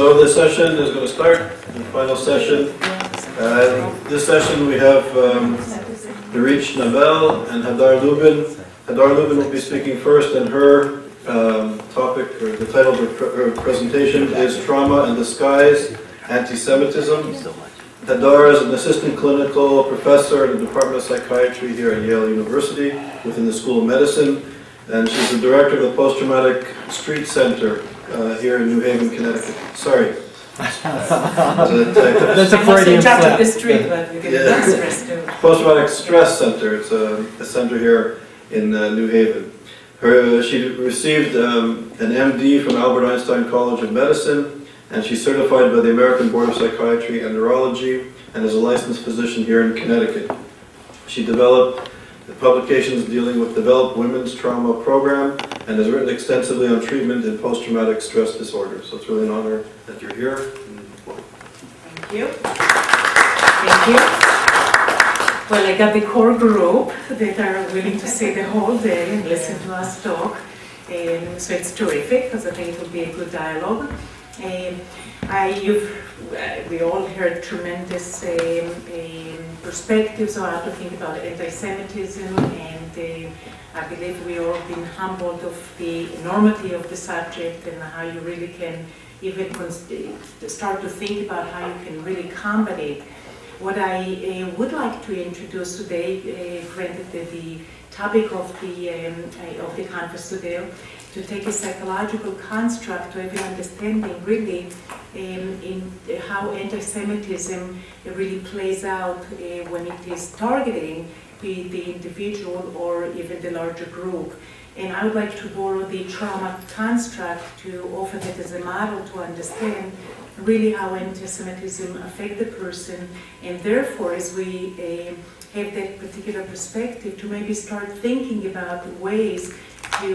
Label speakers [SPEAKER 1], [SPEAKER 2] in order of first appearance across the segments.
[SPEAKER 1] So the session is going to start, the final session. Uh, this session we have um, Dorit Navel and Hadar Lubin. Hadar Lubin will be speaking first, and her um, topic, or the title of her, pr- her presentation is Trauma and Disguise, Anti-Semitism. Hadar is an assistant clinical professor in the Department of Psychiatry here at Yale University within the School of Medicine, and she's the director of the Post-Traumatic Street Center uh, here in New Haven, Connecticut. Sorry. That's
[SPEAKER 2] That's a
[SPEAKER 3] I must
[SPEAKER 2] Freudian
[SPEAKER 3] interrupt
[SPEAKER 2] slap.
[SPEAKER 3] the street, but we get
[SPEAKER 1] Yeah.
[SPEAKER 3] yeah. stress too.
[SPEAKER 1] Post-traumatic stress center. It's a, a center here in uh, New Haven. Her, she received um, an MD from Albert Einstein College of Medicine, and she's certified by the American Board of Psychiatry and Neurology, and is a licensed physician here in Connecticut. She developed the publications dealing with developed women's trauma program, and has written extensively on treatment in post-traumatic stress disorder. So it's really an honor that you're here.
[SPEAKER 3] Thank you. Thank you. Well, I got the core group that are willing to stay the whole day and listen to us talk. Um, so it's terrific because I think it will be a good dialogue. You've, we all heard tremendous um, um, perspectives on how to think about anti-Semitism, and uh, I believe we all been humbled of the enormity of the subject and how you really can even uh, start to think about how you can really combat it. What I uh, would like to introduce today, uh, granted that the topic of the um, uh, of the conference today, to take a psychological construct to have an understanding really um, in uh, how anti-Semitism really plays out uh, when it is targeting the, the individual or even the larger group. And I would like to borrow the trauma construct to offer that as a model to understand really how anti-Semitism affect the person, and therefore, as we uh, have that particular perspective, to maybe start thinking about ways to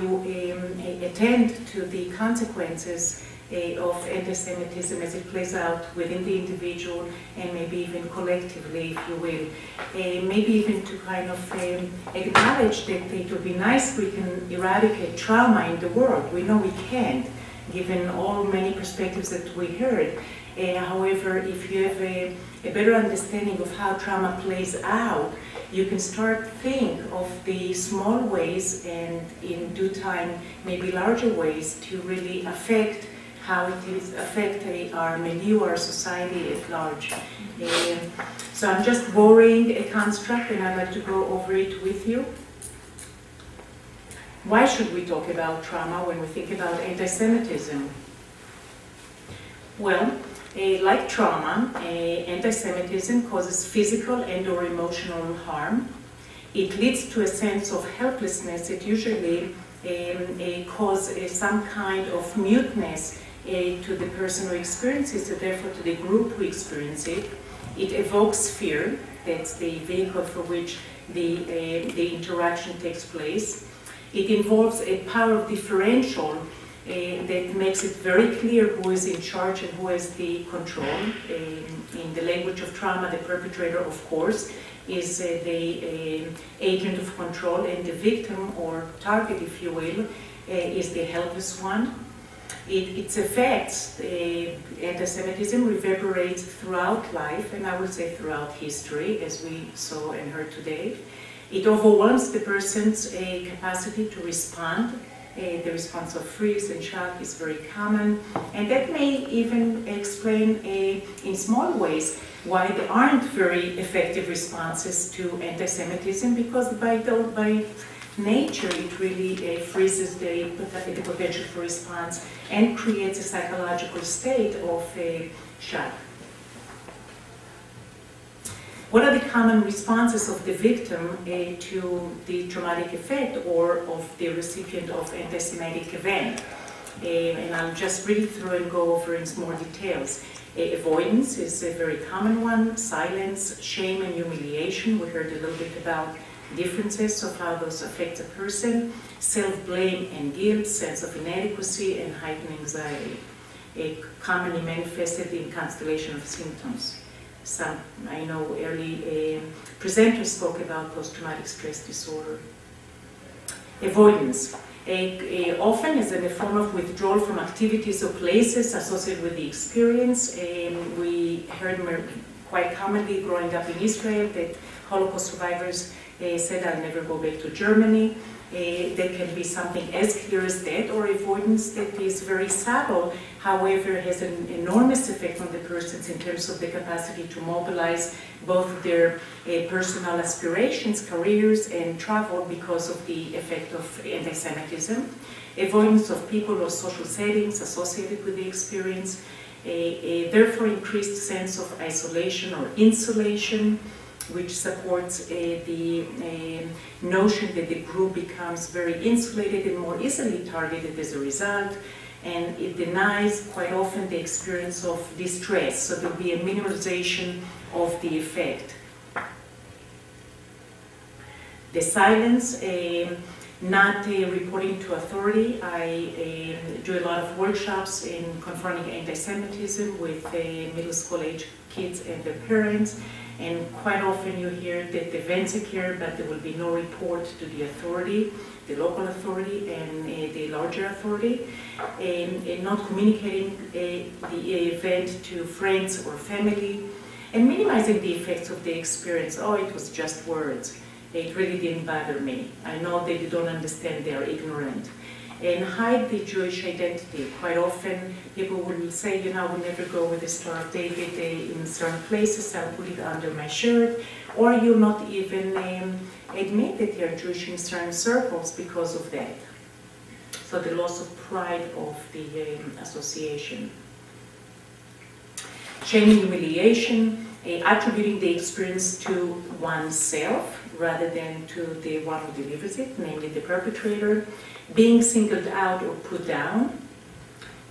[SPEAKER 3] um, attend to the consequences uh, of anti-Semitism as it plays out within the individual and maybe even collectively, if you will. Uh, maybe even to kind of um, acknowledge that it would be nice we can eradicate trauma in the world. We know we can't, given all many perspectives that we heard. Uh, however, if you have a, a better understanding of how trauma plays out, you can start think of the small ways and in due time maybe larger ways to really affect how it is affect our milieu, our society at large. So I'm just borrowing a construct and I'd like to go over it with you. Why should we talk about trauma when we think about anti-Semitism? Well, like trauma, anti-Semitism causes physical and or emotional harm. It leads to a sense of helplessness. It usually um, causes some kind of muteness eh, to the person who experiences it, therefore to the group who experiences it. It evokes fear. That's the vehicle for which the, eh, the interaction takes place. It involves a power differential uh, Eh, that makes it very clear who is in charge and who has the control. Um, in the language of trauma, the perpetrator, of course, is uh, the agent of control, and the victim or target, if you will, is the helpless one. It, its effects, anti-Semitism reverberates throughout life, and I would say throughout history, as we saw and heard today. It overwhelms the person's capacity to respond. Uh, the response of freeze and shock is very common, and that may even explain uh, in small ways why there aren't very effective responses to anti-Semitism, because by, the, by nature it really uh, freezes the, the potential for response and creates a psychological state of shock. What are the common responses of the victim uh, to the traumatic effect or of the recipient of anti-Semitic event? Uh, and I'll just read through and go over in more details. Uh, avoidance is a very common one. Silence, shame, and humiliation. We heard a little bit about differences of how those affect a person. Self-blame and guilt, sense of inadequacy, and heightened anxiety. Uh, commonly manifested in constellation of symptoms some, I know early uh, presenters spoke about post-traumatic stress disorder. Avoidance. A, a, often is in a form of withdrawal from activities or places associated with the experience. Um, we heard quite commonly growing up in Israel that Holocaust survivors uh, said, I'll never go back to Germany. Uh, there can be something as clear as that or avoidance that is very subtle, however, it has an enormous effect on the persons in terms of the capacity to mobilize both their uh, personal aspirations, careers, and travel because of the effect of anti-Semitism. Avoidance of people or social settings associated with the experience, a, a therefore increased sense of isolation or insulation, which supports uh, the uh, notion that the group becomes very insulated and more easily targeted as a result, and it denies quite often the experience of distress, so there'll be a minimization of the effect. The silence, uh, not uh, reporting to authority. I uh, do a lot of workshops in confronting anti-Semitism with uh, middle school age kids and their parents. And quite often you hear that the events occur, but there will be no report to the authority, the local authority and uh, the larger authority, and, and not communicating uh, the event to friends or family, and minimizing the effects of the experience. Oh, it was just words. It really didn't bother me. I know that you don't understand, they are ignorant and hide the Jewish identity. Quite often people will say, you know, I will never go with the Star of David in certain places, I'll put it under my shirt, or you'll not even um, admit that you're Jewish in certain circles because of that. So the loss of pride of the um, association. Shame and humiliation, uh, attributing the experience to oneself rather than to the one who delivers it, namely the perpetrator being singled out or put down,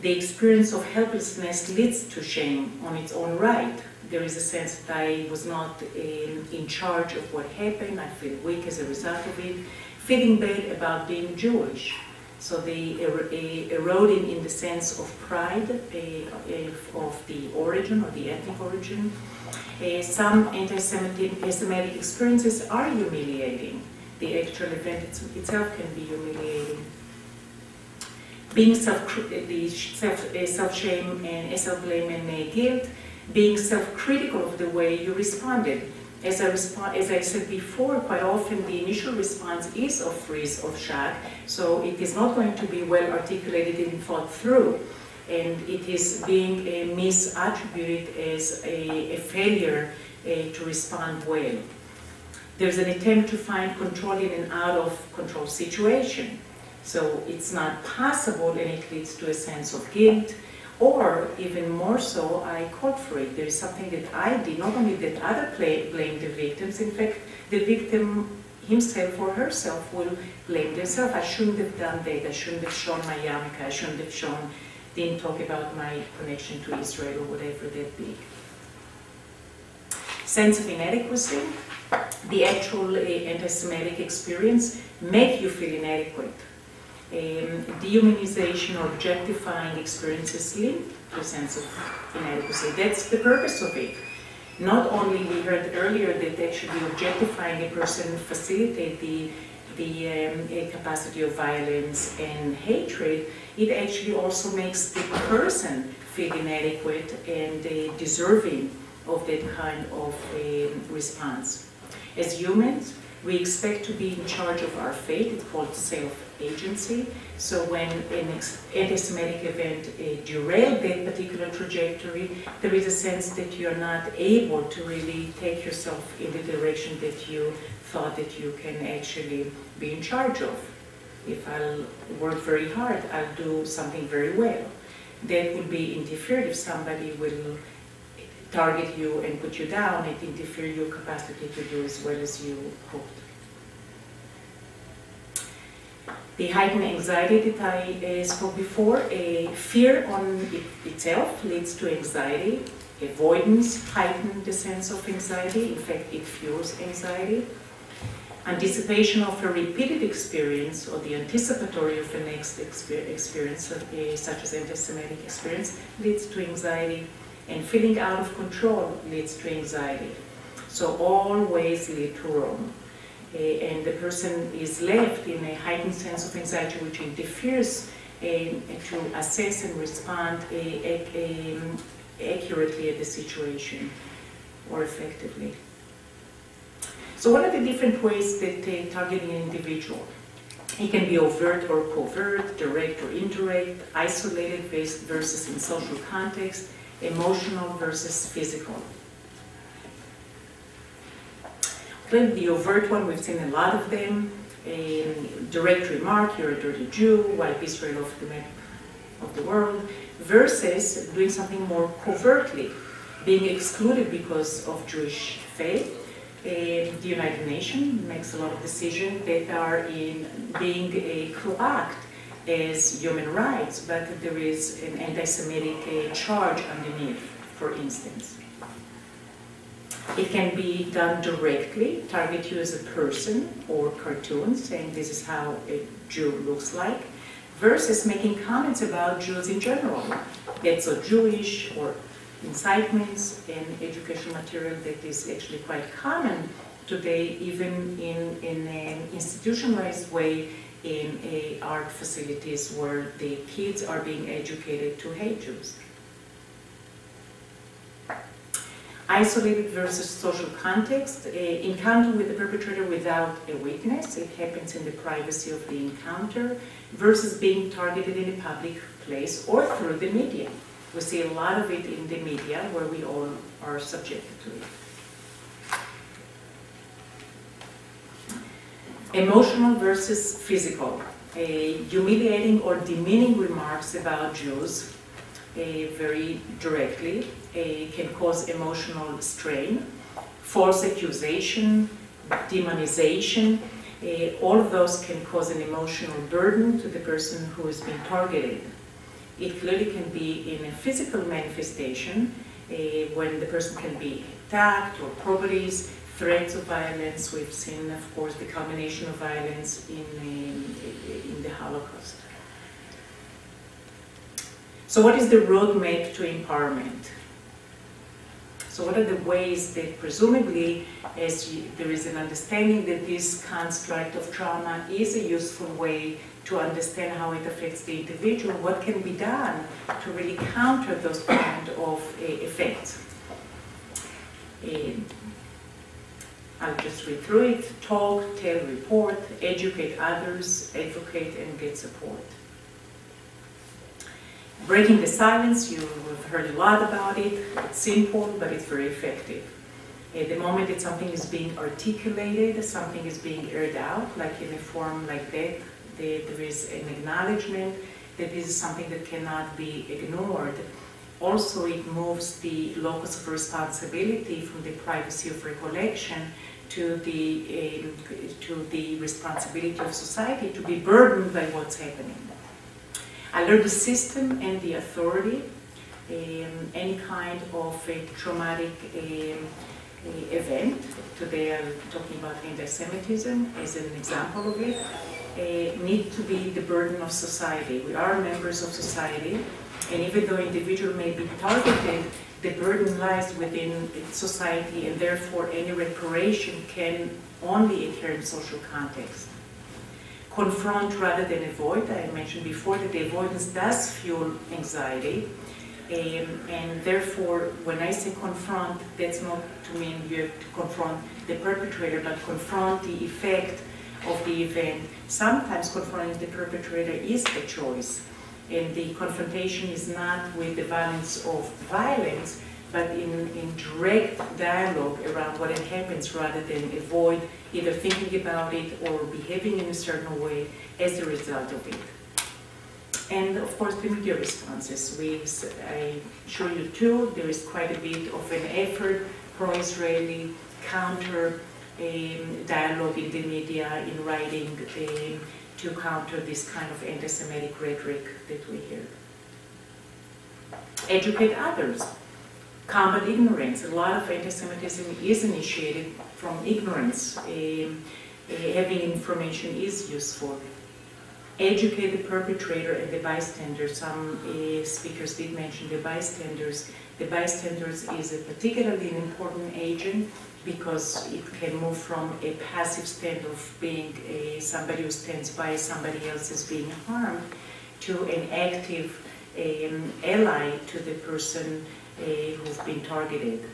[SPEAKER 3] the experience of helplessness leads to shame on its own right. There is a sense that I was not in, in charge of what happened, I feel weak as a result of it, feeling bad about being Jewish. So the er eroding in the sense of pride uh, of the origin or the ethnic origin. Uh, some anti-Semitic experiences are humiliating the actual event itself can be humiliating. Being self, the self, uh, self-shame and self-blame and uh, guilt, being self-critical of the way you responded. As I, as I said before, quite often the initial response is of freeze or shock, so it is not going to be well articulated and thought through. And it is being uh, misattributed as a, a failure uh, to respond well there's an attempt to find control in an out of control situation. So it's not possible and it leads to a sense of guilt or even more so, I called for it. There is something that I did, not only that other play, blame the victims, in fact, the victim himself or herself will blame themselves. I shouldn't have done that. I shouldn't have shown my yarmulke. I shouldn't have shown, didn't talk about my connection to Israel or whatever that be. Sense of inadequacy the actual uh, anti-Semitic experience make you feel inadequate. Um, dehumanization or objectifying experiences lead to a sense of inadequacy. That's the purpose of it. Not only we heard earlier that actually objectifying a person facilitate the the um, capacity of violence and hatred, it actually also makes the person feel inadequate and uh, deserving of that kind of uh, response. As humans, we expect to be in charge of our fate. It's called self-agency. So when an anti-Semitic event uh, derailed that particular trajectory, there is a sense that you're not able to really take yourself in the direction that you thought that you can actually be in charge of. If I'll work very hard, I'll do something very well. That will be interfered if somebody will target you and put you down, it interfere your capacity to do as well as you hoped. The heightened anxiety that I uh, spoke before, a fear on it itself leads to anxiety. Avoidance heightens the sense of anxiety. In fact, it fuels anxiety. Anticipation of a repeated experience or the anticipatory of the next experience, uh, such as anti-Semitic experience, leads to anxiety and feeling out of control leads to anxiety. So all ways lead to Rome. Uh, and the person is left in a heightened sense of anxiety which interferes uh, to assess and respond um, accurately at the situation or effectively. So what are the different ways that uh, targeting an individual? It can be overt or covert, direct or indirect, isolated vers- versus in social context, emotional versus physical. The overt one, we've seen a lot of them. A direct remark, you're a dirty Jew, wipe Israel off the map of the world, versus doing something more covertly, being excluded because of Jewish faith. Uh, the United Nations makes a lot of decisions that are in being uh, cloaked as human rights, but there is an anti-Semitic uh, charge underneath, for instance. It can be done directly, target you as a person or cartoon, saying this is how a Jew looks like, versus making comments about Jews in general. Get so Jewish or incitements and educational material that is actually quite common today, even in, in an institutionalized way in a art facilities where the kids are being educated to hate Jews. Isolated versus social context, a encounter with the perpetrator without a witness, it happens in the privacy of the encounter, versus being targeted in a public place or through the media. We see a lot of it in the media where we all are subjected to it. Emotional versus physical. A humiliating or demeaning remarks about Jews eh, very directly can cause emotional strain, false accusation, demonization. eh, all of those can cause an emotional burden to the person who is being targeted. It clearly can be in a physical manifestation eh, when the person can be attacked or properties, threats of violence. We've seen, of course, the culmination of violence in, um, in the Holocaust. So, what is the roadmap to empowerment? So, what are the ways that, presumably, as you, there is an understanding that this construct of trauma is a useful way to understand how it affects the individual, what can be done to really counter those kind of uh, effects? I'll just read through it. Talk, tell, report, educate others, advocate, and get support. Breaking the silence, you have heard a lot about it. It's simple, but it's very effective. At the moment that something is being articulated, something is being aired out, like in a form like that, there is an acknowledgement that this is something that cannot be ignored. Also, it moves the locus of responsibility from the privacy of recollection to the, um, to the responsibility of society to be burdened by what's happening. Alert the system and the authority. Um, any kind of a traumatic um, a event. Today I'm talking about anti-Semitism as an example of it. Uh, need to be the burden of society. We are members of society, and even though individual may be targeted, the burden lies within society, and therefore any reparation can only occur in social context. Confront rather than avoid. I mentioned before that the avoidance does fuel anxiety, um, and therefore, when I say confront, that's not to mean you have to confront the perpetrator, but confront the effect of the event. Sometimes confronting the perpetrator is a choice, and the confrontation is not with the violence of violence, but in, in direct dialogue around what happens rather than avoid either thinking about it or behaving in a certain way as a result of it. And of course, the media responses. We, I show you too, there is quite a bit of an effort pro-Israeli counter um, dialogue in the media, in writing, um, to counter this kind of anti-Semitic rhetoric that we hear. Educate others. Combat ignorance. A lot of anti-Semitism is initiated from ignorance. Um, uh, having information is useful. educate the perpetrator and the bystanders. Some uh, speakers did mention the bystanders. The bystanders is a particularly an important agent because it can move from a passive stand of being a, somebody who stands by somebody else is being harmed to an active um, ally to the person uh, who's been targeted.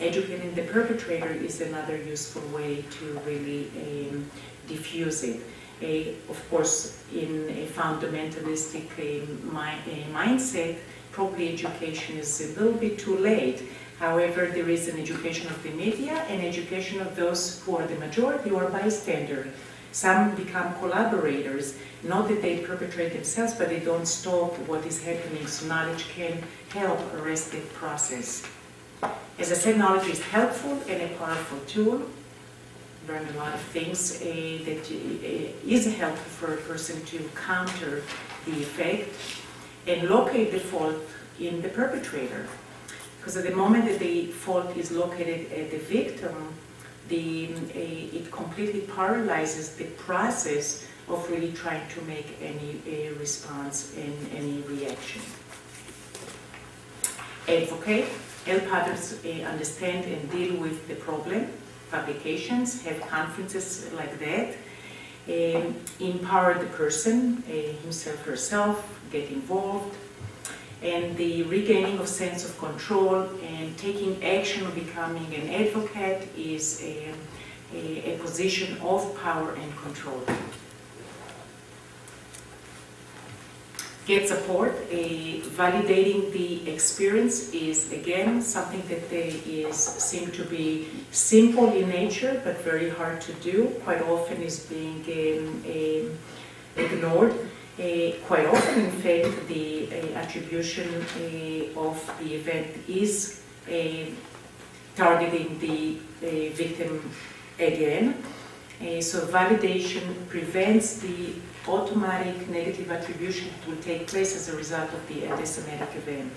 [SPEAKER 3] Educating the perpetrator is another useful way to really um, diffuse it. A, of course, in a fundamentalistic uh, mi- uh, mindset, probably education is a little bit too late. However, there is an education of the media and education of those who are the majority or bystander. Some become collaborators, not that they perpetrate themselves, but they don't stop what is happening, so knowledge can help arrest the process. As I said, knowledge is helpful and a powerful tool. Learn a lot of things uh, that uh, is helpful for a person to counter the effect and locate the fault in the perpetrator. Because at the moment that the fault is located at the victim, the, uh, it completely paralyzes the process of really trying to make any uh, response and any reaction. Advocate, help others uh, understand and deal with the problem. Publications, have conferences like that. Um, empower the person, uh, himself, herself, get involved, and the regaining of sense of control and taking action or becoming an advocate is a, a, a position of power and control. Get support, a, validating the experience is again something that they is seem to be simple in nature but very hard to do. Quite often is being um, um, ignored. Uh, quite often, in fact, the uh, attribution uh, of the event is targeting the victim again. so validation prevents the automatic negative attribution that will take place as a result of the anti-Semitic event.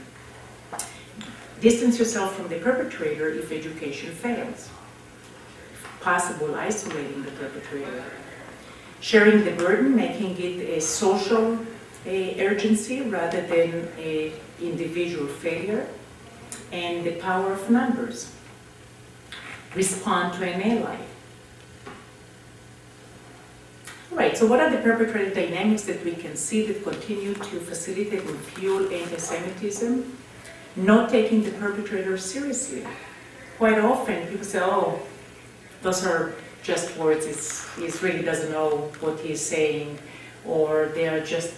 [SPEAKER 3] Distance yourself from the perpetrator if education fails. Possible, isolating the perpetrator sharing the burden, making it a social urgency rather than an individual failure, and the power of numbers. Respond to an ally. All right, so what are the perpetrator dynamics that we can see that continue to facilitate and fuel anti-Semitism? Not taking the perpetrator seriously. Quite often people say, oh, those are just words, it's, he really doesn't know what he's saying, or they are just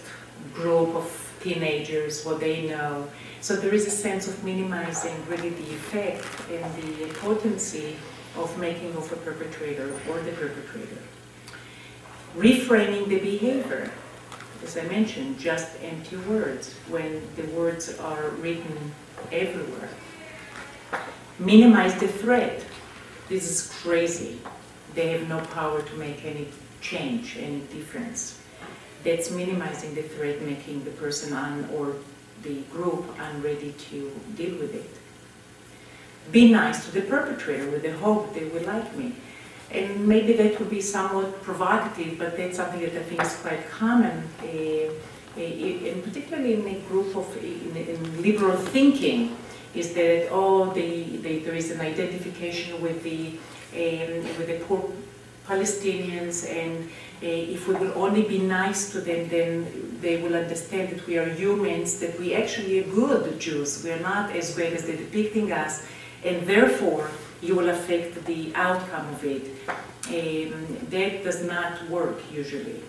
[SPEAKER 3] group of teenagers, what they know. So there is a sense of minimizing really the effect and the potency of making of a perpetrator or the perpetrator. Reframing the behavior. As I mentioned, just empty words when the words are written everywhere. Minimize the threat. This is crazy they have no power to make any change, any difference. That's minimizing the threat, making the person un, or the group unready to deal with it. Be nice to the perpetrator with the hope they will like me. And maybe that would be somewhat provocative, but that's something that I think is quite common, uh, and particularly in a group of in, in liberal thinking, is that oh, the, the, there is an identification with the with the poor Palestinians and uh, if we will only be nice to them, then they will understand that we are humans, that we actually are good Jews. We are not as bad as they're depicting us, and therefore you will affect the outcome of it. Um, that does not work usually.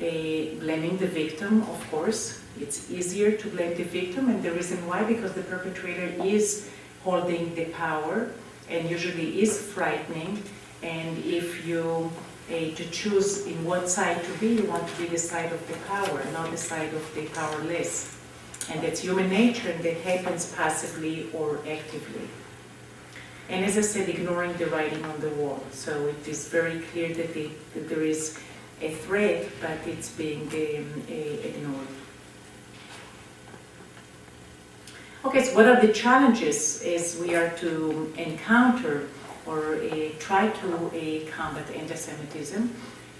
[SPEAKER 3] Uh, blaming the victim, of course, it's easier to blame the victim, and the reason why, because the perpetrator is holding the power and usually is frightening. And if you uh, to choose in what side to be, you want to be the side of the power, not the side of the powerless. And that's human nature, and that happens passively or actively. And as I said, ignoring the writing on the wall. So it is very clear that, that there is a threat, but it's being um, ignored. Okay, so what are the challenges as we are to encounter or uh, try to uh, combat anti-Semitism?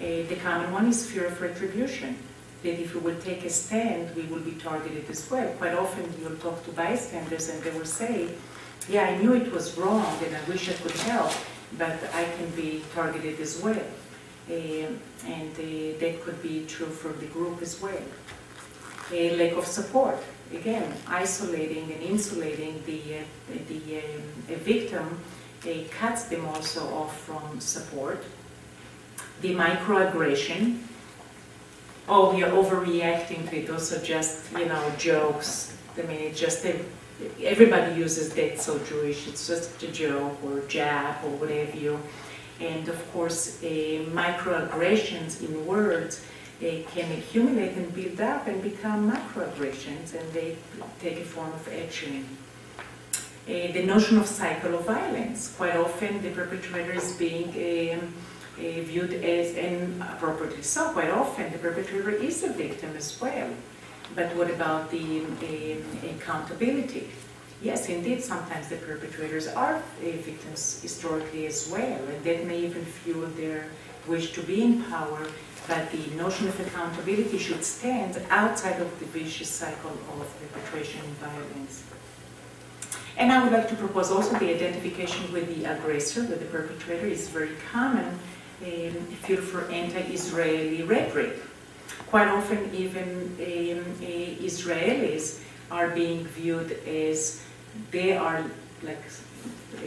[SPEAKER 3] Uh, the common one is fear of retribution. That if we will take a stand, we will be targeted as well. Quite often you'll talk to bystanders and they will say, yeah, I knew it was wrong and I wish I could help, but I can be targeted as well. And that could be true for the group as well. A lack of support, again, isolating and insulating the, uh, the um, victim uh, cuts them also off from support. The microaggression, oh, you're overreacting to it, those are just, you know, jokes. I mean, it's just, a, everybody uses that so Jewish, it's just a joke or jab or whatever you. And of course, uh, microaggressions in words uh, can accumulate and build up and become macroaggressions and they take a form of action. Uh, the notion of cycle of violence. Quite often the perpetrator is being um, uh, viewed as, and appropriately so, quite often the perpetrator is a victim as well. But what about the, the accountability? Yes, indeed, sometimes the perpetrators are uh, victims historically as well, and that may even fuel their wish to be in power, but the notion of accountability should stand outside of the vicious cycle of perpetration and violence. And I would like to propose also the identification with the aggressor, with the perpetrator, is very common um, feel for anti-Israeli rhetoric. Quite often even um, uh, Israelis are being viewed as they are, like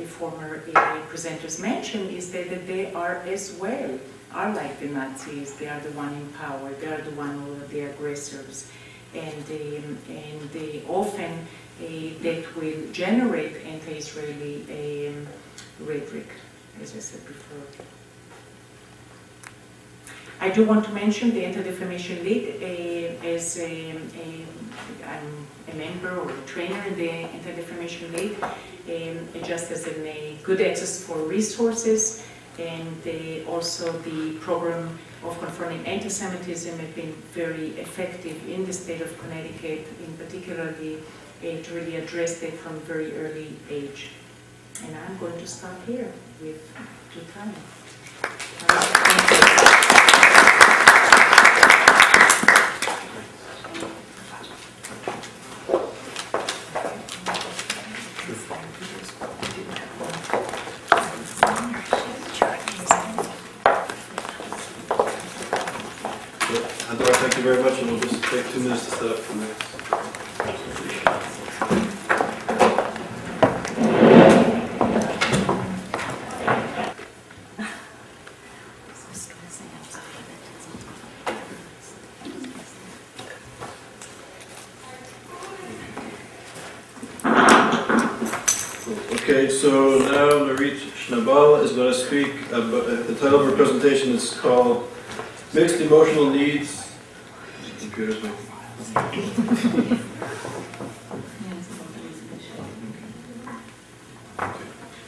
[SPEAKER 3] a former uh, presenters mentioned, is that, that they are as well, are like the Nazis, they are the one in power, they are the one who are the aggressors. And, um, and they often uh, that will generate anti-Israeli um, rhetoric, as I said before. I do want to mention the Anti-Defamation League uh, as a, a, I'm a member or a trainer in the Anti-Defamation League, um, just as a good access for resources and uh, also the program of confronting anti-Semitism have been very effective in the state of Connecticut, in particularly uh, to really address it from very early age. And I'm going to stop here with two time.
[SPEAKER 1] Hadar, thank you very much, and we'll just take two minutes to set up for. Okay, so now Nurit Shnabel is going to speak, about, uh, the title of her presentation is called Mixed Emotional Needs. Computers, no.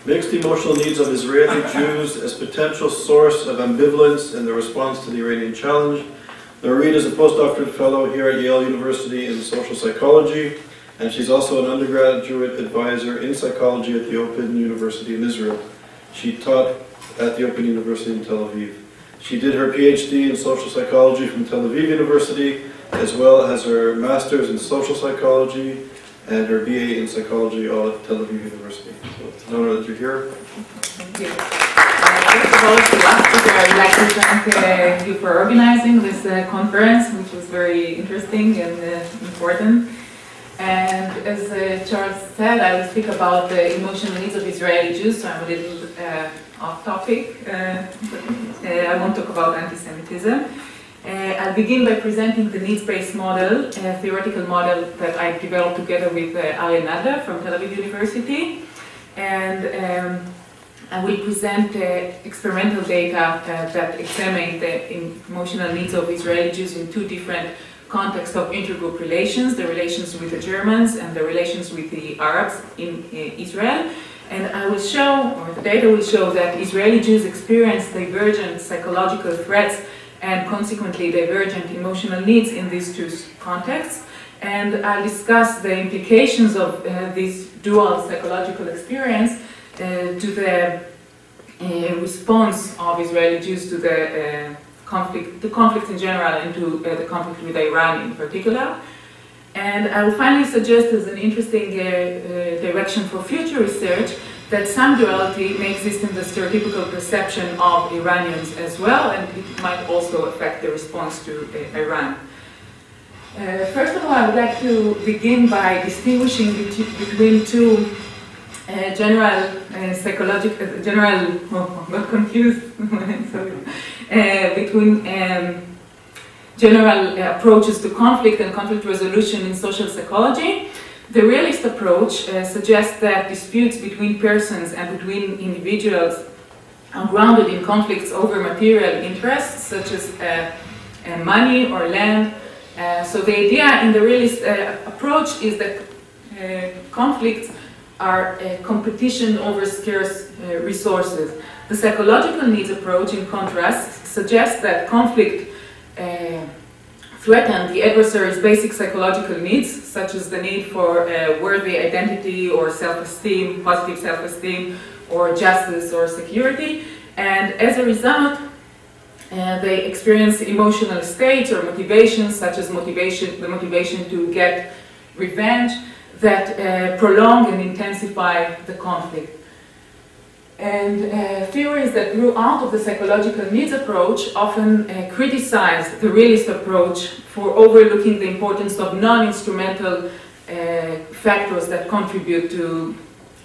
[SPEAKER 1] Mixed emotional needs of Israeli Jews as potential source of ambivalence in the response to the Iranian challenge. Nurit is a postdoctorate fellow here at Yale University in social psychology, and she's also an undergraduate advisor in psychology at the Open University in Israel. She taught at the Open University in Tel Aviv. She did her PhD in social psychology from Tel Aviv University, as well as her master's in social psychology and her BA in psychology all at Tel Aviv University. So it's an honor that you're here.
[SPEAKER 2] Thank you. Uh, First of all, I'd like to thank uh, you for organizing this uh, conference, which was very interesting and uh, important. And as uh, Charles said, I will speak about the emotional needs of Israeli Jews, so I'm a little uh, off topic. I won't talk about anti-Semitism. Uh, I'll begin by presenting the needs-based model, a theoretical model that I developed together with uh, Arie Nadler from Tel Aviv University. And um, I will present uh, experimental data uh, that examine the emotional needs of Israeli Jews in two different contexts of intergroup relations, the relations with the Germans and the relations with the Arabs in uh, Israel. And I will show, or the data will show that Israeli Jews experience divergent psychological threats and consequently divergent emotional needs in these two contexts. And I'll discuss the implications of uh, this dual psychological experience uh, to the uh, response of Israeli Jews to the uh, conflict, to conflicts in general and to uh, the conflict with Iran in particular. And I will finally suggest as an interesting uh, direction for future research that some duality may exist in the stereotypical perception of Iranians as well, and it might also affect the response to uh, Iran. Uh, first of all, I would like to begin by distinguishing between two uh, general uh, psychological, uh, general, oh, I confused, sorry, uh, between um, general approaches to conflict and conflict resolution in social psychology. The realist approach uh, suggests that disputes between persons and between individuals are grounded in conflicts over material interests, such as uh, uh, money or land. Uh, so the idea in the realist uh, approach is that uh, conflicts are a competition over scarce resources. The psychological needs approach, in contrast, suggests that conflict threaten the adversary's basic psychological needs, such as the need for a worthy identity or self-esteem, positive self-esteem, or justice or security. And as a result, uh, they experience emotional states or motivations, such as motivation, the motivation to get revenge, that uh, prolong and intensify the conflict. And uh, theories that grew out of the psychological needs approach often uh, criticized the realist approach for overlooking the importance of non-instrumental uh, factors that contribute to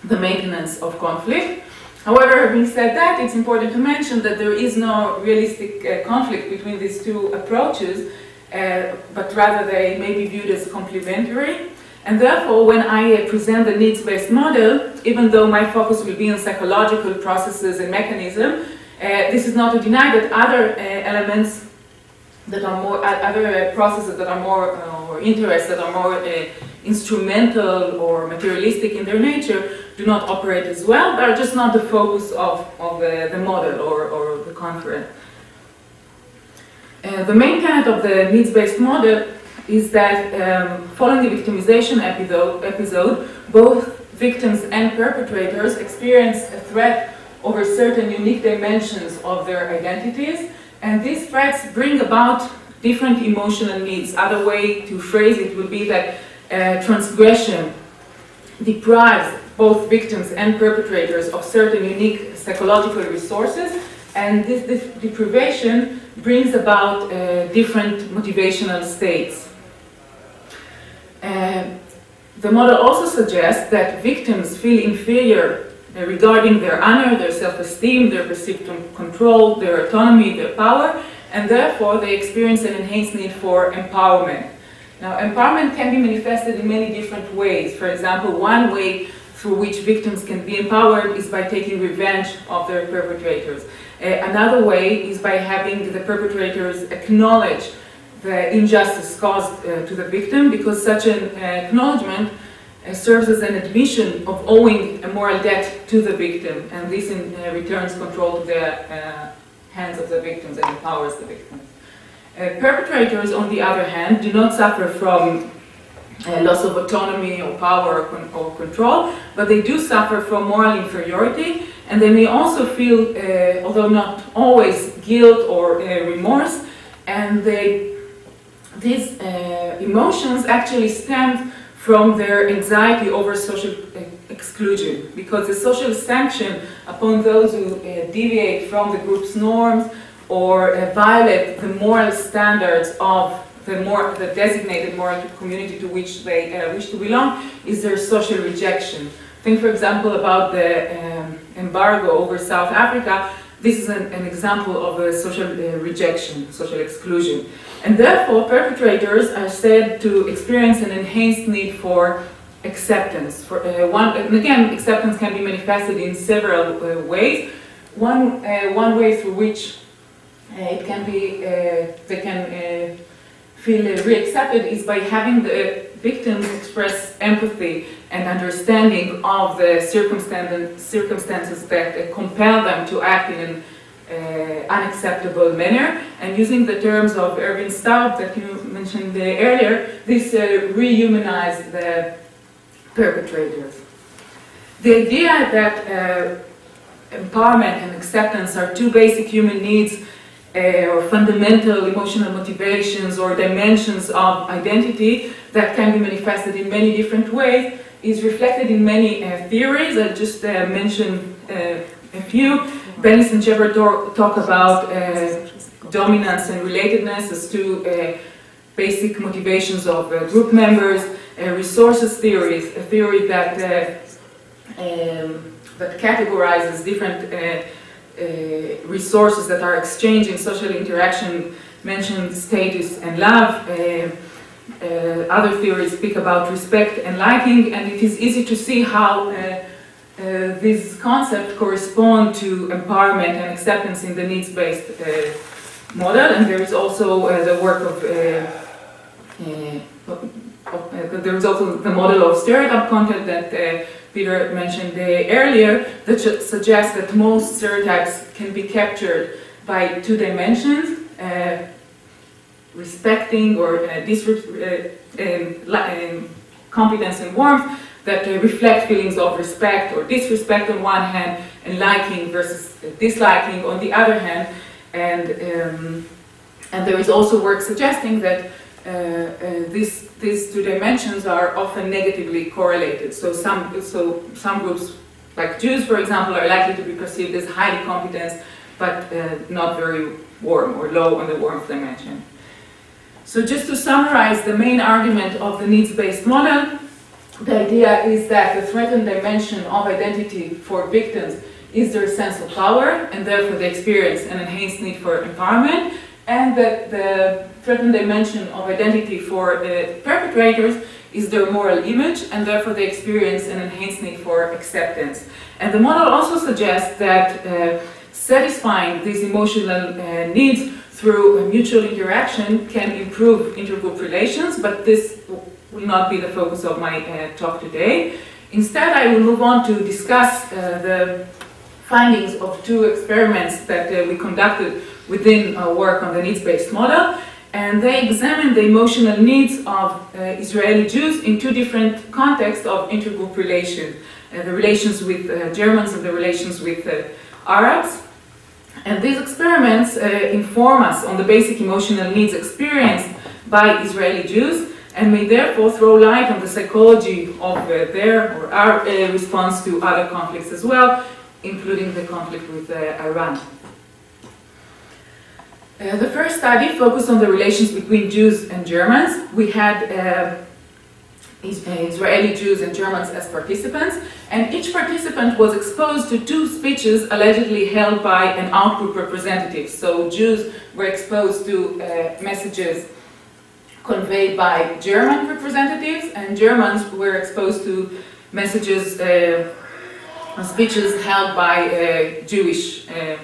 [SPEAKER 2] the maintenance of conflict. However, having said that, it's important to mention that there is no realistic uh, conflict between these two approaches, uh, but rather they may be viewed as complementary. And therefore, when I present the needs-based model, even though my focus will be on psychological processes and mechanism, uh, this is not to deny that other uh, elements that are more, other uh, processes that are more, uh, or interests that are more uh, instrumental or materialistic in their nature do not operate as well, but are just not the focus of, of uh, the model or, or the conference. the main tenet of the needs-based model is that um, following the victimization episode, episode, both victims and perpetrators experience a threat over certain unique dimensions of their identities, and these threats bring about different emotional needs. Other way to phrase it would be that uh, transgression deprives both victims and perpetrators of certain unique psychological resources, and this, this deprivation brings about uh, different motivational states. Uh, the model also suggests that victims feel inferior regarding their honor, their self-esteem, their perceived control, their autonomy, their power, and therefore they experience an enhanced need for empowerment. Now, empowerment can be manifested in many different ways. For example, one way through which victims can be empowered is by taking revenge of their perpetrators. Uh, another way is by having the perpetrators acknowledge the injustice caused uh, to the victim because such an uh, acknowledgement uh, serves as an admission of owing a moral debt to the victim and this in uh, returns control to the uh, hands of the victims and empowers the victims. Uh, perpetrators, on the other hand, do not suffer from loss of autonomy or power or, con or, control, but they do suffer from moral inferiority and they may also feel, although not always, guilt or remorse and they these uh, emotions actually stem from their anxiety over social uh, exclusion because the social sanction upon those who uh, deviate from the group's norms or uh, violate the moral standards of the, more, the designated moral community to which they uh, wish to belong is their social rejection. Think, for example, about the um, embargo over South Africa. This is an, an example of a social uh, rejection, social exclusion. And therefore, perpetrators are said to experience an enhanced need for acceptance. For, uh, one, and again, acceptance can be manifested in several uh, ways. One, uh, one way through which uh, it can be, uh, they can uh, feel reaccepted is by having the victims express empathy and understanding of the circumstances that compel them to act in an unacceptable manner. And using the terms of Ervin Staub that you mentioned earlier, this uh, rehumanize the perpetrators. The idea that uh, empowerment and acceptance are two basic human needs uh, or fundamental emotional motivations or dimensions of identity that can be manifested in many different ways is reflected in many uh, theories. I'll just uh, mention uh, a few. Bellis and Shepard talk about uh, dominance and relatedness as two uh, basic motivations of group members. resources theories, a theory that um, that categorizes different uh, resources that are exchanged in social interaction mentioned status and love. Uh, uh, other theories speak about respect and liking, and it is easy to see how uh, uh, these concepts correspond to empowerment and acceptance in the needs-based uh, model. And there is also the work of there is also the model of stereotype content that Peter mentioned earlier that suggests that most stereotypes can be captured by two dimensions, uh, respecting or uh, uh, um, um, competence and warmth that uh, reflect feelings of respect or disrespect on one hand and liking versus disliking on the other hand. And, um, and there is also work suggesting that uh, uh, these, these two dimensions are often negatively correlated. So some, so some groups, like Jews, for example, are likely to be perceived as highly competent, but uh, not very warm or low on the warmth dimension. So just to summarize the main argument of the needs-based model, the idea is that the threatened dimension of identity for victims is their sense of power, and therefore they experience an enhanced need for empowerment, and that the threatened dimension of identity for the perpetrators is their moral image, and therefore they experience an enhanced need for acceptance. And the model also suggests that uh, satisfying these emotional uh, needs through a mutual interaction can improve intergroup relations, but this will not be the focus of my uh, talk today. Instead, I will move on to discuss uh, the findings of two experiments that uh, we conducted within our work on the needs-based model and they examined the emotional needs of uh, Israeli Jews in two different contexts of intergroup relations, the relations with Germans and the relations with Arabs. And these experiments uh, inform us on the basic emotional needs experienced by Israeli Jews and may therefore throw light on the psychology of uh, their or our response to other conflicts as well, including the conflict with Iran. Uh, the first study focused on the relations between Jews and Germans. We had uh, uh, Israeli Jews and Germans as participants, and each participant was exposed to two speeches allegedly held by an outgroup representative. So Jews were exposed to uh, messages conveyed by German representatives, and Germans were exposed to messages, uh, speeches held by a Jewish uh,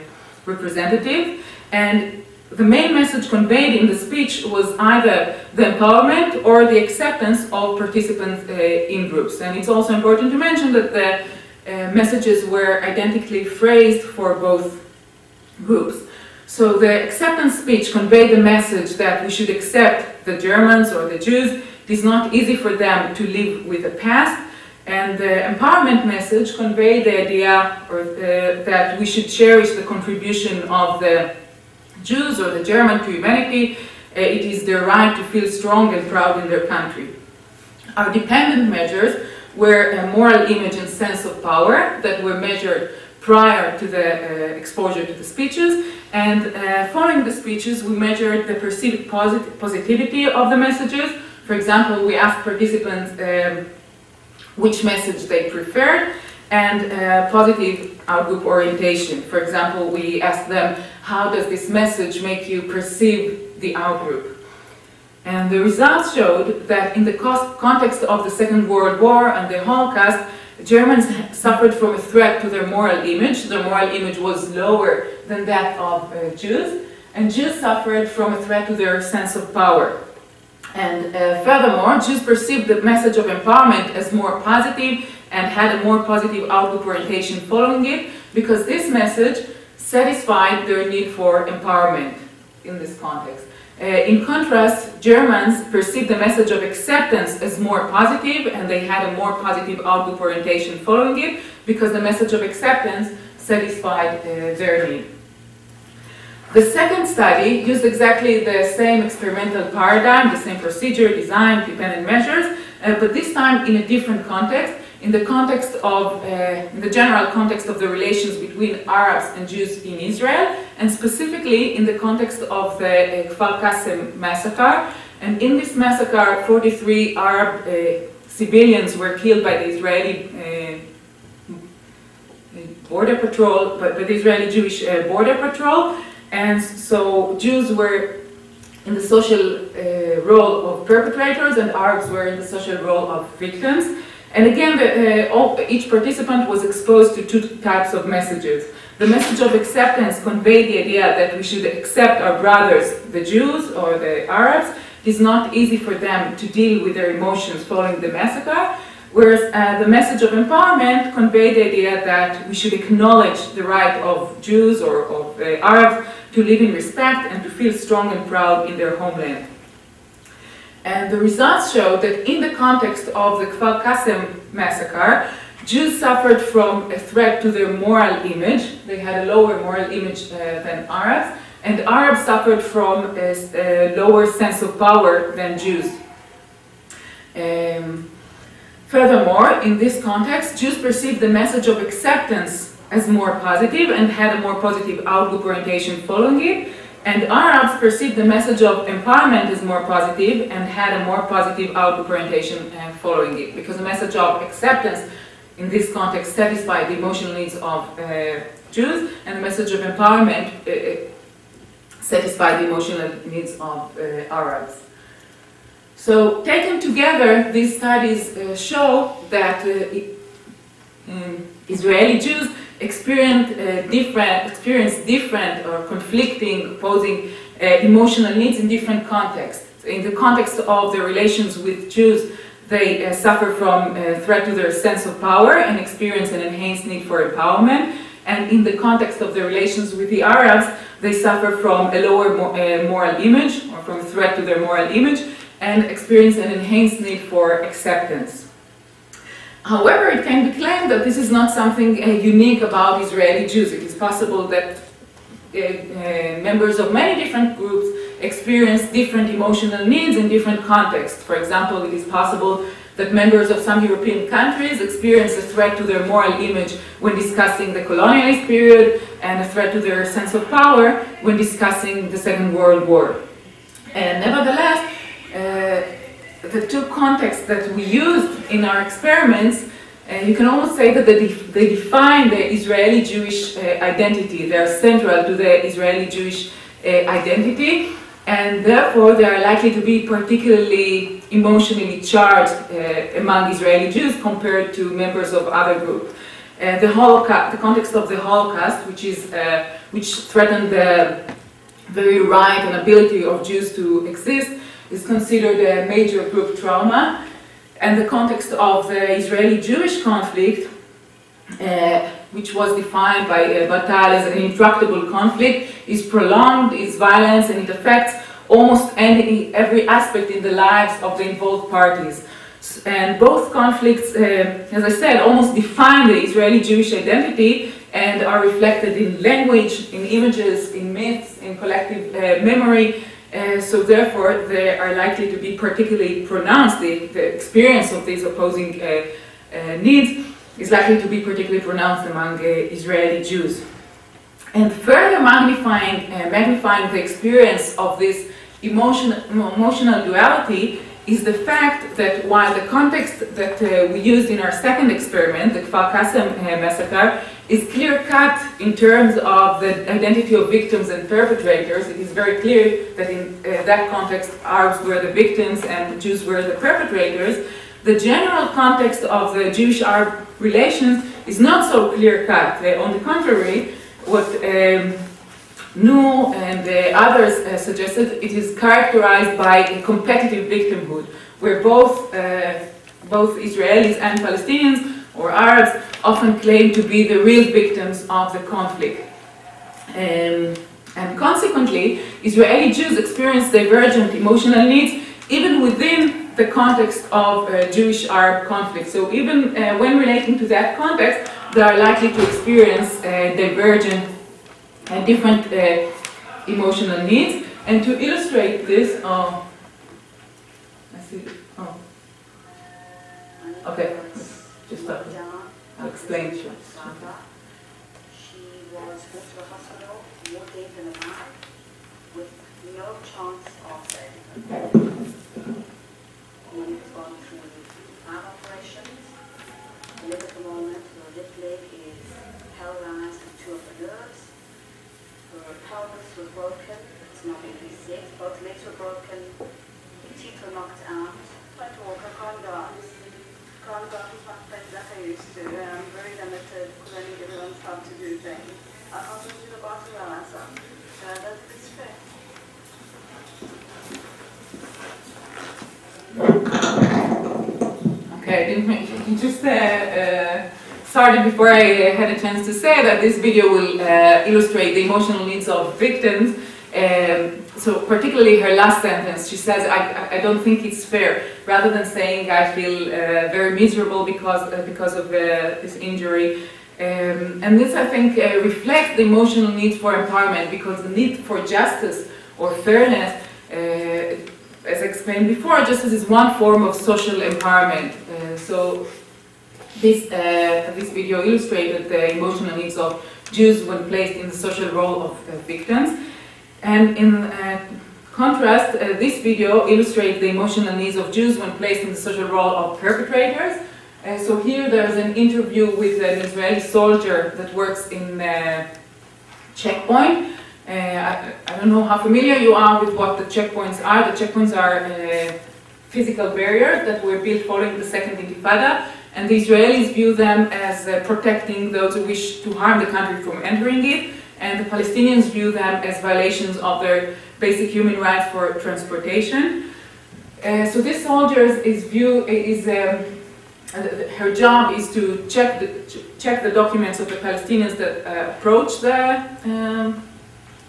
[SPEAKER 2] representative. And the main message conveyed in the speech was either the empowerment or the acceptance of participants uh, in groups. And it's also important to mention that the uh, messages were identically phrased for both groups. So the acceptance speech conveyed the message that we should accept the Germans or the Jews. It is not easy for them to live with the past. And the empowerment message conveyed the idea or, uh, that we should cherish the contribution of the Jews or the German to humanity, uh, it is their right to feel strong and proud in their country. Our dependent measures were a moral image and sense of power that were measured prior to the uh, exposure to the speeches. And uh, following the speeches, we measured the perceived posit positivity of the messages. For example, we asked participants um, which message they preferred and uh, positive outgroup orientation. For example, we asked them, how does this message make you perceive the outgroup? And the results showed that in the context of the Second World War and the Holocaust, Germans suffered from a threat to their moral image. Their moral image was lower than that of uh, Jews. And Jews suffered from a threat to their sense of power. And uh, furthermore, Jews perceived the message of empowerment as more positive and had a more positive outlook orientation following it because this message satisfied their need for empowerment in this context. Uh, in contrast, Germans perceived the message of acceptance as more positive and they had a more positive outlook orientation following it because the message of acceptance satisfied uh, their need. The second study used exactly the same experimental paradigm, the same procedure, design, dependent measures, uh, but this time in a different context, in the context of, uh, in the general context of the relations between Arabs and Jews in Israel, and specifically in the context of the uh, Kfar Qasim massacre. And in this massacre, 43 Arab uh, civilians were killed by the Israeli uh, border patrol, by, by the Israeli Jewish uh, border patrol. And so Jews were in the social uh, role of perpetrators and Arabs were in the social role of victims. And again, the, uh, all, each participant was exposed to two types of messages. The message of acceptance conveyed the idea that we should accept our brothers, the Jews or the Arabs. It is not easy for them to deal with their emotions following the massacre. Whereas uh, the message of empowerment conveyed the idea that we should acknowledge the right of Jews or of uh, Arabs to live in respect and to feel strong and proud in their homeland. And the results showed that in the context of the Kfar Qasim massacre, Jews suffered from a threat to their moral image. They had a lower moral image uh, than Arabs, and Arabs suffered from a, a lower sense of power than Jews. Um, furthermore, in this context, Jews perceived the message of acceptance as more positive and had a more positive outlook orientation following it. And Arabs perceived the message of empowerment as more positive and had a more positive outlook orientation uh, following it. Because the message of acceptance in this context satisfied the emotional needs of uh, Jews, and the message of empowerment uh, uh satisfied the emotional needs of uh, Arabs. So, taken together, these studies show that um, Israeli Jews experience uh, different, experience different or conflicting, opposing uh, emotional needs in different contexts. In the context of their relations with Jews, they uh, suffer from a threat to their sense of power and experience an enhanced need for empowerment. And in the context of their relations with the Arabs, they suffer from a lower mo uh, moral image or from threat to their moral image and experience an enhanced need for acceptance. However, it can be claimed that this is not something uh, unique about Israeli Jews. It is possible that uh, uh, members of many different groups experience different emotional needs in different contexts. For example, it is possible that members of some European countries experience a threat to their moral image when discussing the colonialist period and a threat to their sense of power when discussing the Second World War. And nevertheless, uh, the two contexts that we used in our experiments, uh, you can almost say that they, they define the Israeli Jewish uh, identity. They are central to the Israeli Jewish uh, identity, and therefore they are likely to be particularly emotionally charged uh, among Israeli Jews compared to members of other groups. Uh, the Holocaust, the context of the Holocaust, which is uh, which threatened the very right and ability of Jews to exist, is considered a major group trauma. And the context of the Israeli-Jewish conflict, uh, which was defined by uh, Bar-Tal as an intractable conflict, is prolonged, is violent, and it affects almost any, every aspect in the lives of the involved parties. And both conflicts, uh, as I said, almost define the Israeli Jewish identity and are reflected in language, in images, in myths, in collective uh, memory, uh, so therefore, they are likely to be particularly pronounced. The, the experience of these opposing uh, uh, needs is likely to be particularly pronounced among uh, Israeli Jews. And further magnifying, uh, magnifying the experience of this emotional, emotional duality is the fact that while the context that we used in our second experiment, the Kfar Qasim massacre, is clear cut in terms of the identity of victims and perpetrators. It is very clear that in uh, that context, Arabs were the victims and Jews were the perpetrators. The general context of the Jewish Arab relations is not so clear cut. Uh, on the contrary, what um, Noor and uh, others uh, suggested, it is characterized by a competitive victimhood, where both, uh, both Israelis and Palestinians or Arabs often claim to be the real victims of the conflict. Um, and consequently, Israeli Jews experience divergent emotional needs even within the context of uh, Jewish Arab conflict. So, even uh, when relating to that context, they are likely to experience uh, divergent and different uh, emotional needs. And to illustrate this, uh, I see, oh, Okay, just stop. I'll explain. Sure.
[SPEAKER 4] She was put to the hospital, more in than alive, with no chance of saving her. She has gone through five operations. Live at the moment, her left leg is paralyzed with two of the nerves. Her pelvis was broken, it's not been reset, both legs were broken, her teeth were knocked out. Trying to walk, I can't dance. Can't go as much things like I used to. I'm very limited because I need everyone's help to do things. I can't to the bathroom by myself. Uh, that's a stress.
[SPEAKER 2] Okay, I didn't make, you just uh, uh, started before I had a chance to say that this video will uh, illustrate the emotional needs of victims. Um, so particularly her last sentence, she says, I, I don't think it's fair. Rather than saying I feel uh, very miserable because, uh, because of uh, this injury. Um, and this, I think, uh, reflects the emotional need for empowerment because the need for justice or fairness, uh, as I explained before, justice is one form of social empowerment. Uh, so this, this video illustrated the emotional needs of Jews when placed in the social role of victims. And in uh, contrast, uh, this video illustrates the emotional needs of Jews when placed in the social role of perpetrators. Uh, so here there's an interview with an Israeli soldier that works in uh, checkpoint. Uh, I, I don't know how familiar you are with what the checkpoints are. The checkpoints are uh, physical barriers that were built following the Second Intifada, and the Israelis view them as protecting those who wish to harm the country from entering it and the Palestinians view them as violations of their basic human rights for transportation. Uh, so this soldier is view is um, her job is to check the check the documents of the Palestinians that uh, approach the um,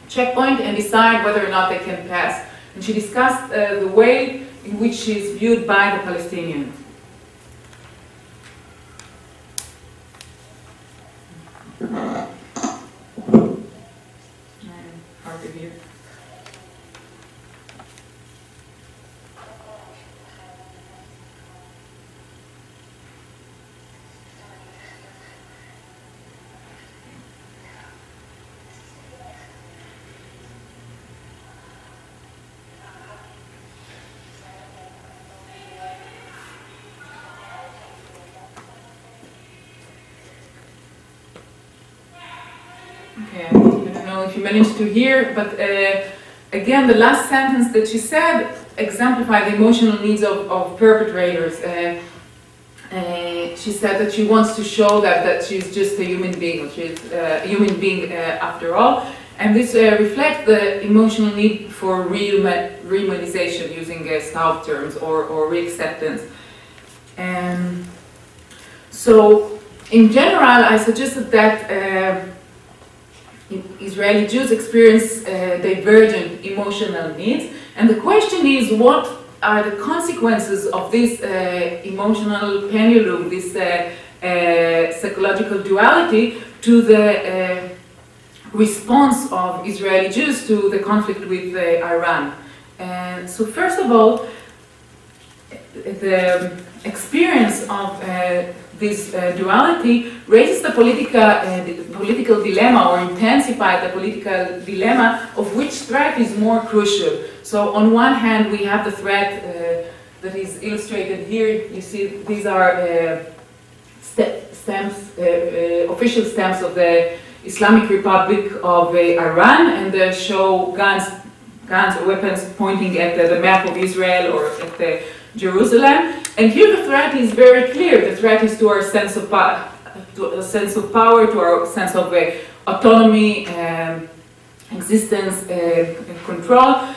[SPEAKER 2] checkpoint and decide whether or not they can pass. And she discussed uh, the way in which she is viewed by the Palestinians. Hard to hear. Okay, know if you managed to hear, but uh, again, the last sentence that she said exemplified the emotional needs of, of perpetrators. Uh, uh, she said that she wants to show that, that she's just a human being, she's uh, a human being uh, after all. And this uh, reflects the emotional need for rehumanization using uh, Staub terms or, or reacceptance. And so, in general, I suggested that Israeli Jews experience uh, divergent emotional needs, and the question is what are the consequences of this uh, emotional pendulum, this uh, uh psychological duality, to the uh, response of Israeli Jews to the conflict with uh, Iran? And so, first of all, the experience of this uh, duality raises the political, uh, the political dilemma or intensifies the political dilemma of which threat is more crucial. So on one hand we have the threat uh, that is illustrated here. You see these are uh, st stamps, uh, uh, official stamps of the Islamic Republic of Iran and they show guns, guns or weapons pointing at the map of Israel or at the Jerusalem. And here the threat is very clear. The threat is to our sense of, to a sense of power, to our sense of uh, autonomy, um, existence, uh, control.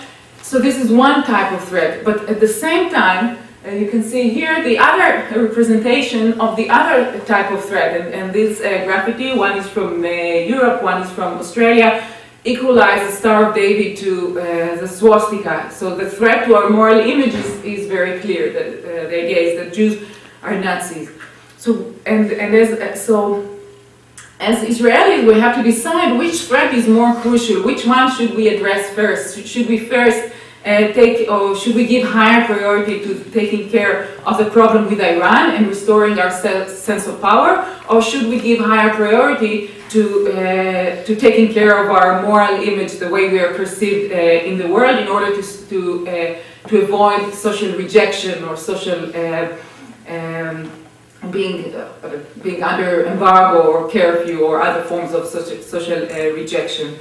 [SPEAKER 2] So this is one type of threat. But at the same time, uh, you can see here the other representation of the other type of threat. And, and this uh, graffiti, one is from uh, Europe, one is from Australia equalize the Star of David to uh, the swastika. So the threat to our moral image is, is very clear. That uh, the idea is that Jews are Nazis. So and and as uh, so as Israelis, we have to decide which threat is more crucial, which one should we address first. Should we first uh, take, or should we give higher priority to taking care of the problem with Iran and restoring our se- sense of power, or should we give higher priority to, uh, to taking care of our moral image, the way we are perceived uh, in the world, in order to, to, uh, to avoid social rejection or social uh, um, being, being under embargo or curfew or other forms of social, social rejection.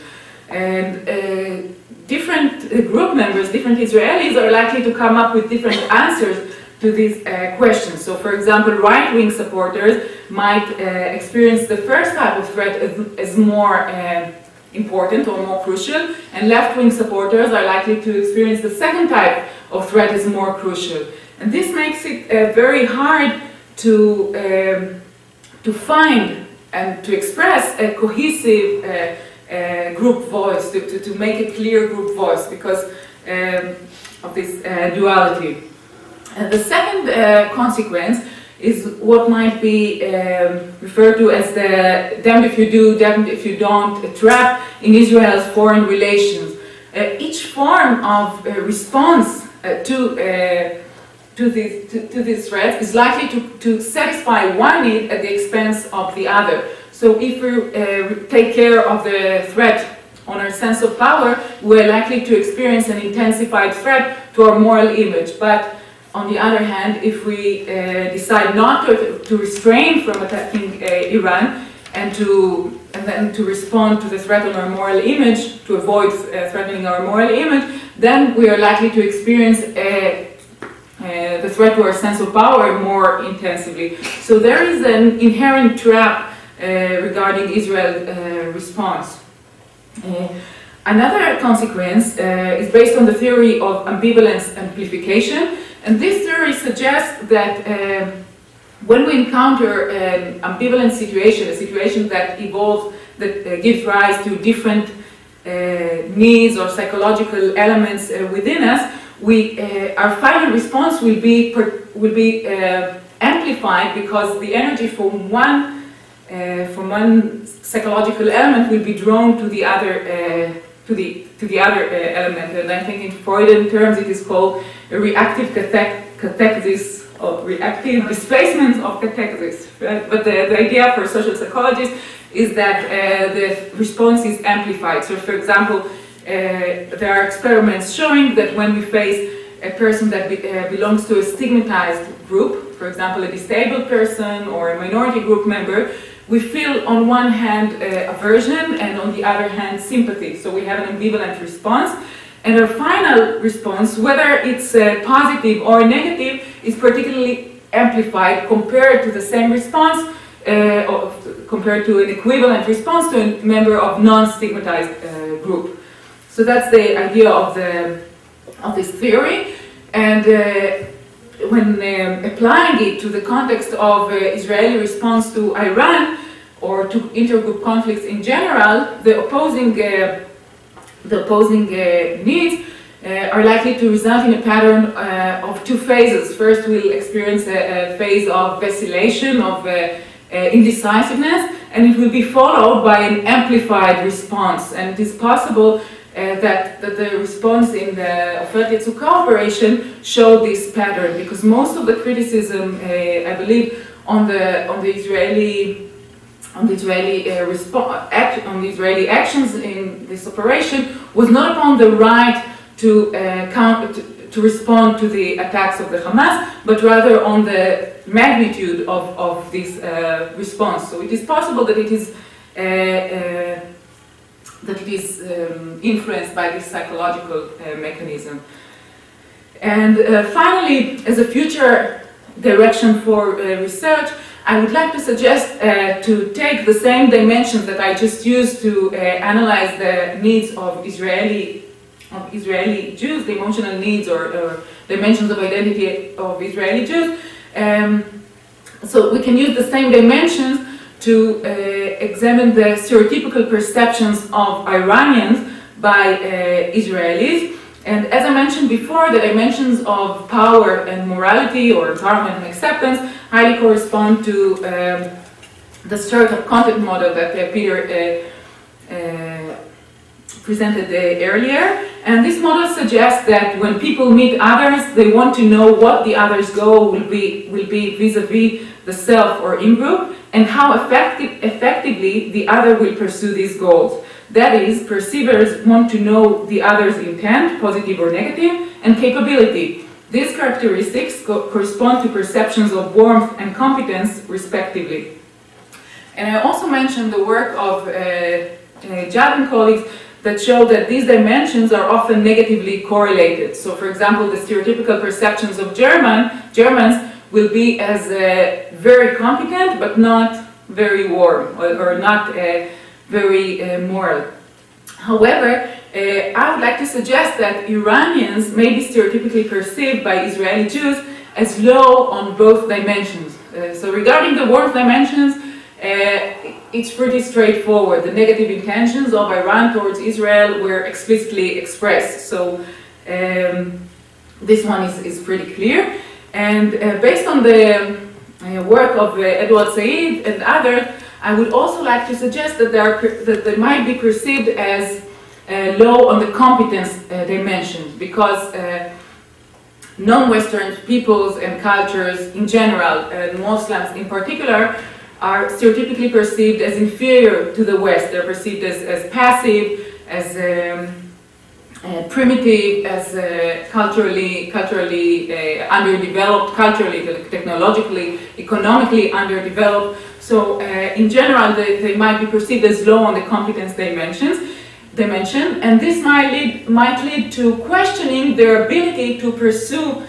[SPEAKER 2] And different uh, group members, different Israelis are likely to come up with different answers to these uh, questions. So, for example, right wing supporters might uh, experience the first type of threat as, as more uh, important or more crucial, and left wing supporters are likely to experience the second type of threat as more crucial. And this makes it uh, very hard to, um, to find and to express a cohesive uh, group voice, to, to, to make a clear group voice because um, of this uh, duality. And the second uh, consequence is what might be um, referred to as the damned if you do, damned if you don't trap in Israel's foreign relations. Uh, each form of uh, response uh, to to this, to, to this threat is likely to, to satisfy one need at the expense of the other. So if we uh, take care of the threat on our sense of power, we're likely to experience an intensified threat to our moral image. But on the other hand, if we uh, decide not to, to refrain from attacking uh, Iran and to and then to respond to the threat on our moral image, to avoid uh, threatening our moral image, then we are likely to experience a the threat to our sense of power more intensively. So there is an inherent trap regarding Israel's uh, response. Uh, another consequence uh, is based on the theory of ambivalence amplification, and this theory suggests that um, when we encounter an ambivalent situation, a situation that evolves, that uh, gives rise to different uh, needs or psychological elements uh, within us, we, uh, our final response will be, will be uh, amplified because the energy from one, uh, from one psychological element will be drawn to the other, uh, to the, to the other uh, element. And I think in Freudian terms it is called a reactive cathexis or reactive displacement of cathexis. Right? But the, the idea for social psychologists is that uh, the response is amplified. So, for example, uh, there are experiments showing that when we face a person that be, uh, belongs to a stigmatized group, for example, a disabled person or a minority group member, we feel on one hand uh, aversion and on the other hand sympathy. So we have an ambivalent response. And our final response, whether it's uh, positive or negative, is particularly amplified compared to the same response, uh, of, compared to an equivalent response to a member of non-stigmatized uh, group. So that's the idea of the of this theory, and uh, when um, applying it to the context of uh, Israeli response to Iran or to intergroup conflicts in general, the opposing uh, the opposing uh, needs uh, are likely to result in a pattern uh, of two phases. First, we'll experience a, a phase of vacillation, of indecisiveness, and it will be followed by an amplified response. And it is possible uh, that, that the response in the Oferet Yetzuka operation showed this pattern because most of the criticism, uh, I believe, on the on the Israeli on the Israeli uh, respo- act- on the Israeli actions in this operation was not upon the right to uh, count to, to respond to the attacks of the Hamas, but rather on the magnitude of, of this uh, response. So it is possible that it is uh, uh, that it is um, influenced by this psychological uh, mechanism. And finally, as a future direction for research, I would like to suggest uh, to take the same dimensions that I just used to uh, analyze the needs of Israeli of Israeli Jews, the emotional needs or, or dimensions of identity of Israeli Jews. Um, so we can use the same dimensions to uh, examine the stereotypical perceptions of Iranians by uh, Israelis. And as I mentioned before, the dimensions of power and morality or empowerment and acceptance highly correspond to um, the sort of content model that uh, Peter uh, uh, presented uh, earlier. And this model suggests that when people meet others, they want to know what the other's goal will be will be vis-a-vis the self or in-group, and how effective, effectively the other will pursue these goals. That is, perceivers want to know the other's intent, positive or negative, and capability. These characteristics co- correspond to perceptions of warmth and competence, respectively. And I also mentioned the work of uh, uh, and colleagues that show that these dimensions are often negatively correlated. So, for example, the stereotypical perceptions of German Germans will be as uh, very competent, but not very warm or, or not uh, very uh, moral. However, uh, I would like to suggest that Iranians may be stereotypically perceived by Israeli Jews as low on both dimensions. Uh, so, regarding the warmth dimensions, uh, it's pretty straightforward. The negative intentions of Iran towards Israel were explicitly expressed. So um, this one is, is pretty clear. And uh, based on the uh, work of Edward Said and others, I would also like to suggest that they, are, that they might be perceived as uh, low on the competence uh, dimension because non-Western peoples and cultures in general, and Muslims in particular, are stereotypically perceived as inferior to the West. They're perceived as, as passive, as um, uh, primitive, as uh, culturally, culturally uh, underdeveloped, culturally, technologically, economically underdeveloped. So, uh, in general, they, they might be perceived as low on the competence dimensions dimension, and this might lead, might lead to questioning their ability to pursue uh,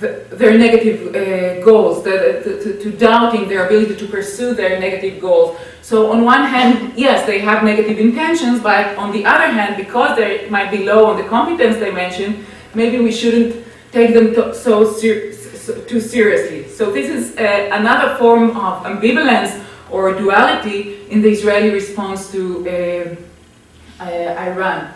[SPEAKER 2] the, their negative uh, goals, the, the, to, to, doubting their ability to pursue their negative goals. So, on one hand, yes, they have negative intentions, but on the other hand, because they might be low on the competence dimension, maybe we shouldn't take them to, so, ser so, too seriously. So, this is uh, another form of ambivalence or duality in the Israeli response to uh, uh, Iran.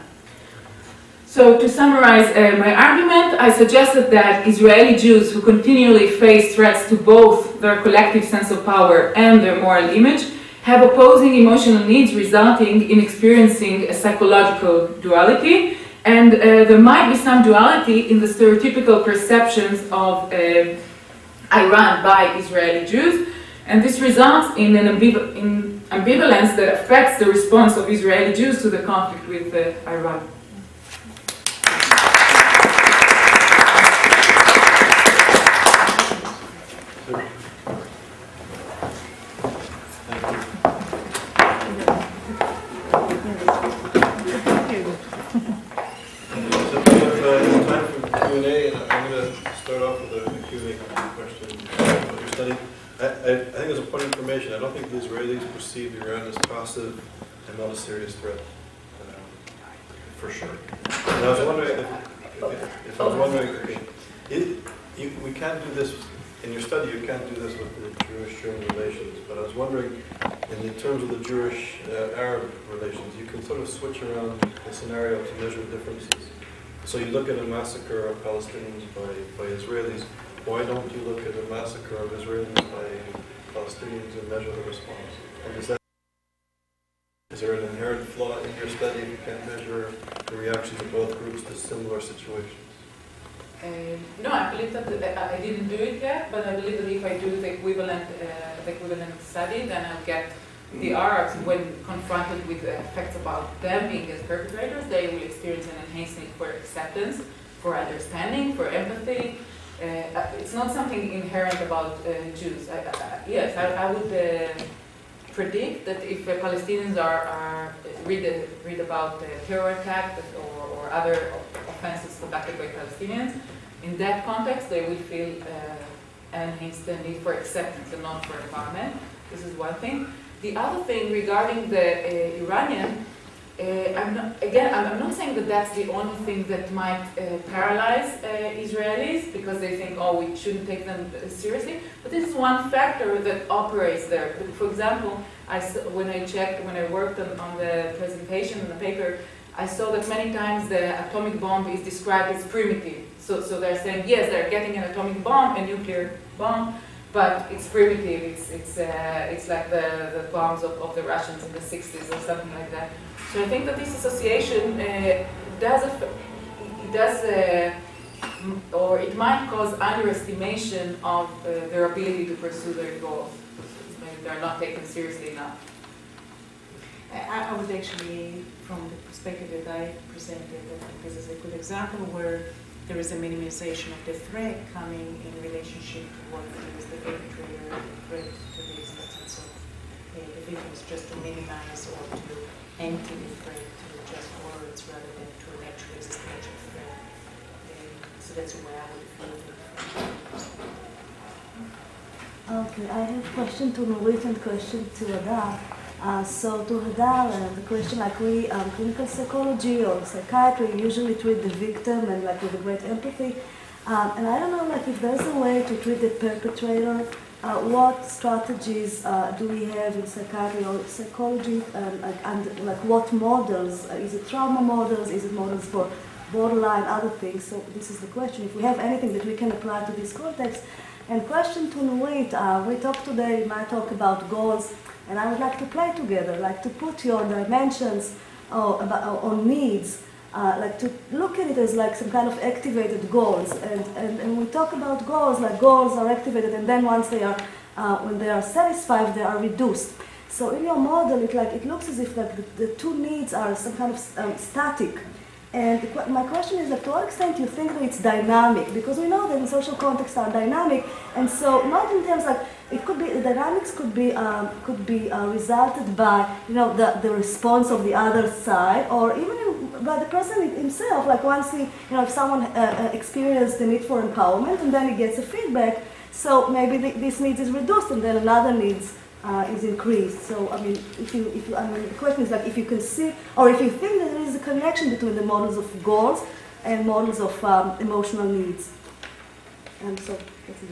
[SPEAKER 2] So, to summarize uh, my argument, I suggested that Israeli Jews who continually face threats to both their collective sense of power and their moral image have opposing emotional needs, resulting in experiencing a psychological duality. And uh, there might be some duality in the stereotypical perceptions of uh, Iran by Israeli Jews. And this results in an ambival in ambivalence that affects the response of Israeli Jews to the conflict with uh, Iran.
[SPEAKER 1] Perceive Iran as passive and not a serious threat, um, for sure. And I was wondering if, if, if I was wondering, you, we can't do this in your study. You can't do this with the Jewish-German relations. But I was wondering, in the terms of the Jewish-Arab uh, relations, you can sort of switch around the scenario to measure differences. So you look at a massacre of Palestinians by, by Israelis. Why don't you look at a massacre of Israelis by Palestinians and measure the response? And is that is there an inherent flaw in your study if you can't measure the reactions of both groups to similar situations?
[SPEAKER 2] Um, no, I believe that the, I didn't do it yet, but I believe that if I do the equivalent, uh, the equivalent study, then I'll get the Arabs when confronted with the effects about them being as perpetrators, they will experience an enhancement for acceptance, for understanding, for empathy. Uh, uh it's not something inherent about uh, Jews. I, I, yes, I, I would predict that if Palestinians are, are read, read about terror attack or, or other offenses conducted by Palestinians, in that context they will feel uh, enhanced the need for acceptance and not for empowerment. This is one thing. The other thing regarding the uh, Iranian I'm not, again, I'm, not saying that that's the only thing that might uh, paralyze uh, Israelis because they think, oh, we shouldn't take them seriously. But this is one factor that operates there. For example, I, when I checked, when I worked on, on the presentation in the paper, I saw that many times the atomic bomb is described as primitive. So, so they're saying, yes, they're getting an atomic bomb, a nuclear bomb, but it's primitive. It's it's uh, it's like the, the bombs of, of the Russians in the 60s or something like that. So I think that this association uh, does does uh, or it might cause underestimation of uh, their ability to pursue their goals. They're not taken seriously enough.
[SPEAKER 3] I, would actually, from the perspective that I presented, I think this is a good example where there is a minimization of the threat coming in relationship to what is the perpetrator, the threat to the existence of uh, the victims, just to minimize or to empty threat to just words rather than to an actual existential threat. Um, so that's the I would feel.
[SPEAKER 5] Okay, I have question to Nurit and question to Hadar. Uh, so to Hadar, uh, the question like we, um, clinical psychology or psychiatry usually treat the victim and like with a great empathy. Um, and I don't know like if there's a way to treat the perpetrator. Uh, what strategies uh, do we have in psychology, um, and like what models? Uh, is it trauma models? Is it models for borderline, other things? So this is the question. If we have anything that we can apply to this context, and question to Nurit, uh, we talked today, My talk about goals, and I would like to play together, like to put your dimensions or, about, or needs, uh, like to look at it as like some kind of activated goals. And, and, and we talk about goals, like goals are activated, and then once they are, uh, when they are satisfied, they are reduced. So in your model, it like it looks as if like the, the two needs are some kind of um, static. And my question is like, to what extent you think that it's dynamic? Because we know that in social contexts are dynamic, and so not in terms like it could be the dynamics could be um, could be uh, resulted by you know the, the response of the other side, or even in, by the person himself. Like once he you know if someone uh, uh, experienced the need for empowerment, and then he gets a feedback, so maybe the, this need is reduced, and then another needs uh, is increased. So I mean, if you, if you, I mean, the question is like if you can see, or if you think that there is a connection between the models of goals and models of um, emotional needs. And so, that's it.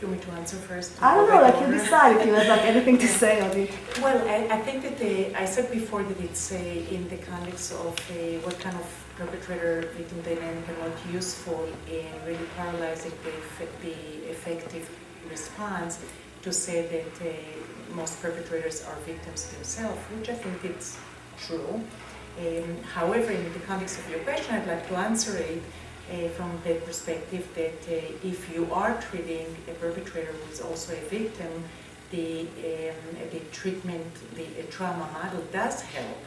[SPEAKER 3] Do you want me to answer first?
[SPEAKER 5] I don't know, like you
[SPEAKER 3] over?
[SPEAKER 5] decide if you have like anything to say on it.
[SPEAKER 3] Well, I, I think that the, I said before that it's uh, in the context of uh, what kind of perpetrator-victim dynamic are not useful in really paralyzing the, the effective response to say that uh, most perpetrators are victims themselves, which I think it's true. Um, however, in the context of your question, I'd like to answer it uh, from the perspective that uh, if you are treating a perpetrator who is also a victim, the, um, the treatment, the uh, trauma model does help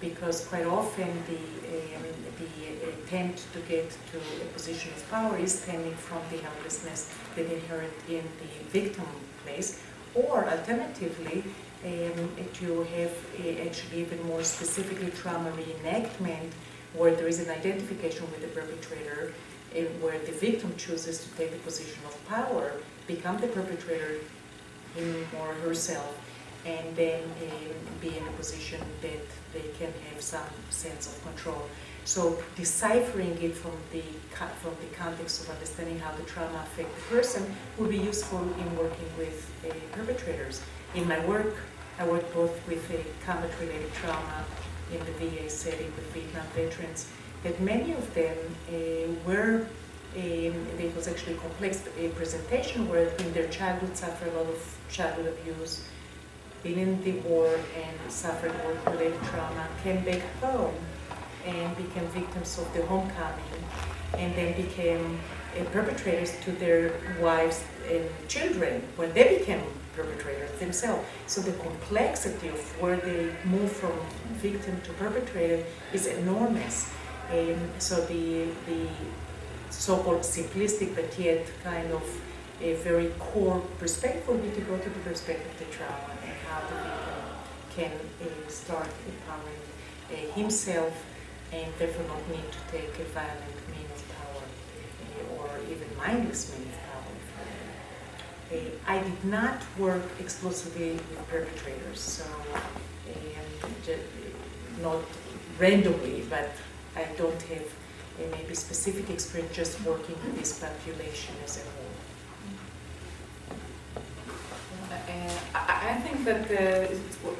[SPEAKER 3] because quite often the, um, the attempt to get to a position of power is stemming from the helplessness that inherent in the victim place, or alternatively, um, to have uh, actually even more specifically trauma reenactment where there is an identification with the perpetrator, uh, where the victim chooses to take the position of power, become the perpetrator him or herself, and then um, be in a position that they can have some sense of control. So deciphering it from the from the context of understanding how the trauma affect the person would be useful in working with uh, perpetrators. In my work, I work both with a combat-related trauma in the VA setting with Vietnam veterans, that many of them uh, were, um, it was actually a complex uh, presentation where in their childhood suffered a lot of childhood abuse, been in the war and suffered work-related trauma, came back home and became victims of the homecoming, and then became uh, perpetrators to their wives and children when they became perpetrators themselves. So the complexity of where they move from victim to perpetrator is enormous. Um, so the, the so-called simplistic but yet kind of a very core perspective would be to go to the perspective of the trauma and how the victim can uh, start empowering uh, himself and therefore not need to take a violent mean of power or even mindless mean of power. I did not work exclusively with perpetrators, so not randomly, but I don't have a maybe specific experience just working with this population as a whole.
[SPEAKER 2] Uh, I think that uh,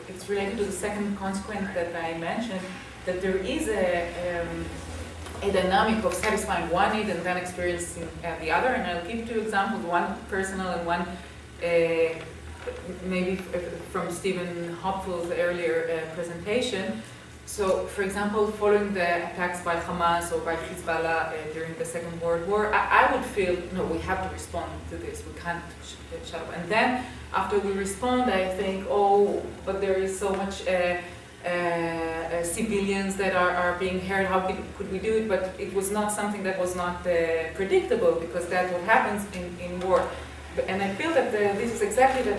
[SPEAKER 2] it's related to the second consequence that I mentioned, that there is a, um, a dynamic of satisfying one need and then experiencing uh, the other. And I'll give two examples, one personal and one uh, maybe from Stephen Hobfoll's earlier uh, presentation. So, for example, following the attacks by Hamas or by Hezbollah uh, during the Second World War, I, I would feel, no, we have to respond to this. We can't sh- uh, shut up. And then, after we respond, I think, oh, but there is so much uh, uh, uh, civilians that are, are being hurt. How could, could we do it? But it was not something that was not uh, predictable because that's what happens in, in war. And I feel that the, this is exactly the,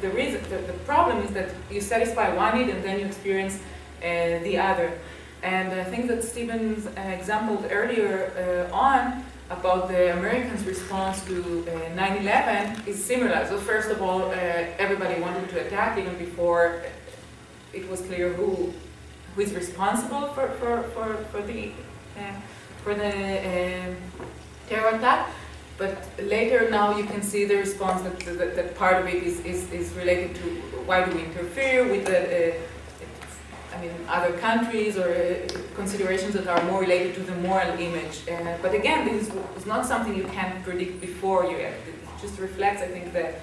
[SPEAKER 2] the reason. The, the problem is that you satisfy one need and then you experience uh, the other. And I think that Stephen's uh, earlier uh, on about the Americans' response to uh, 9/11 is similar. So first of all, uh, everybody wanted to attack even before it was clear who who is responsible for for for, for the uh, for the um terror attack. But later now you can see the response that, that, that part of it is, is, is related to why do we interfere with the, uh, I mean, other countries or uh, considerations that are more related to the moral image. Uh, but again, this is, is not something you can predict before you act. It just reflects, I think, the,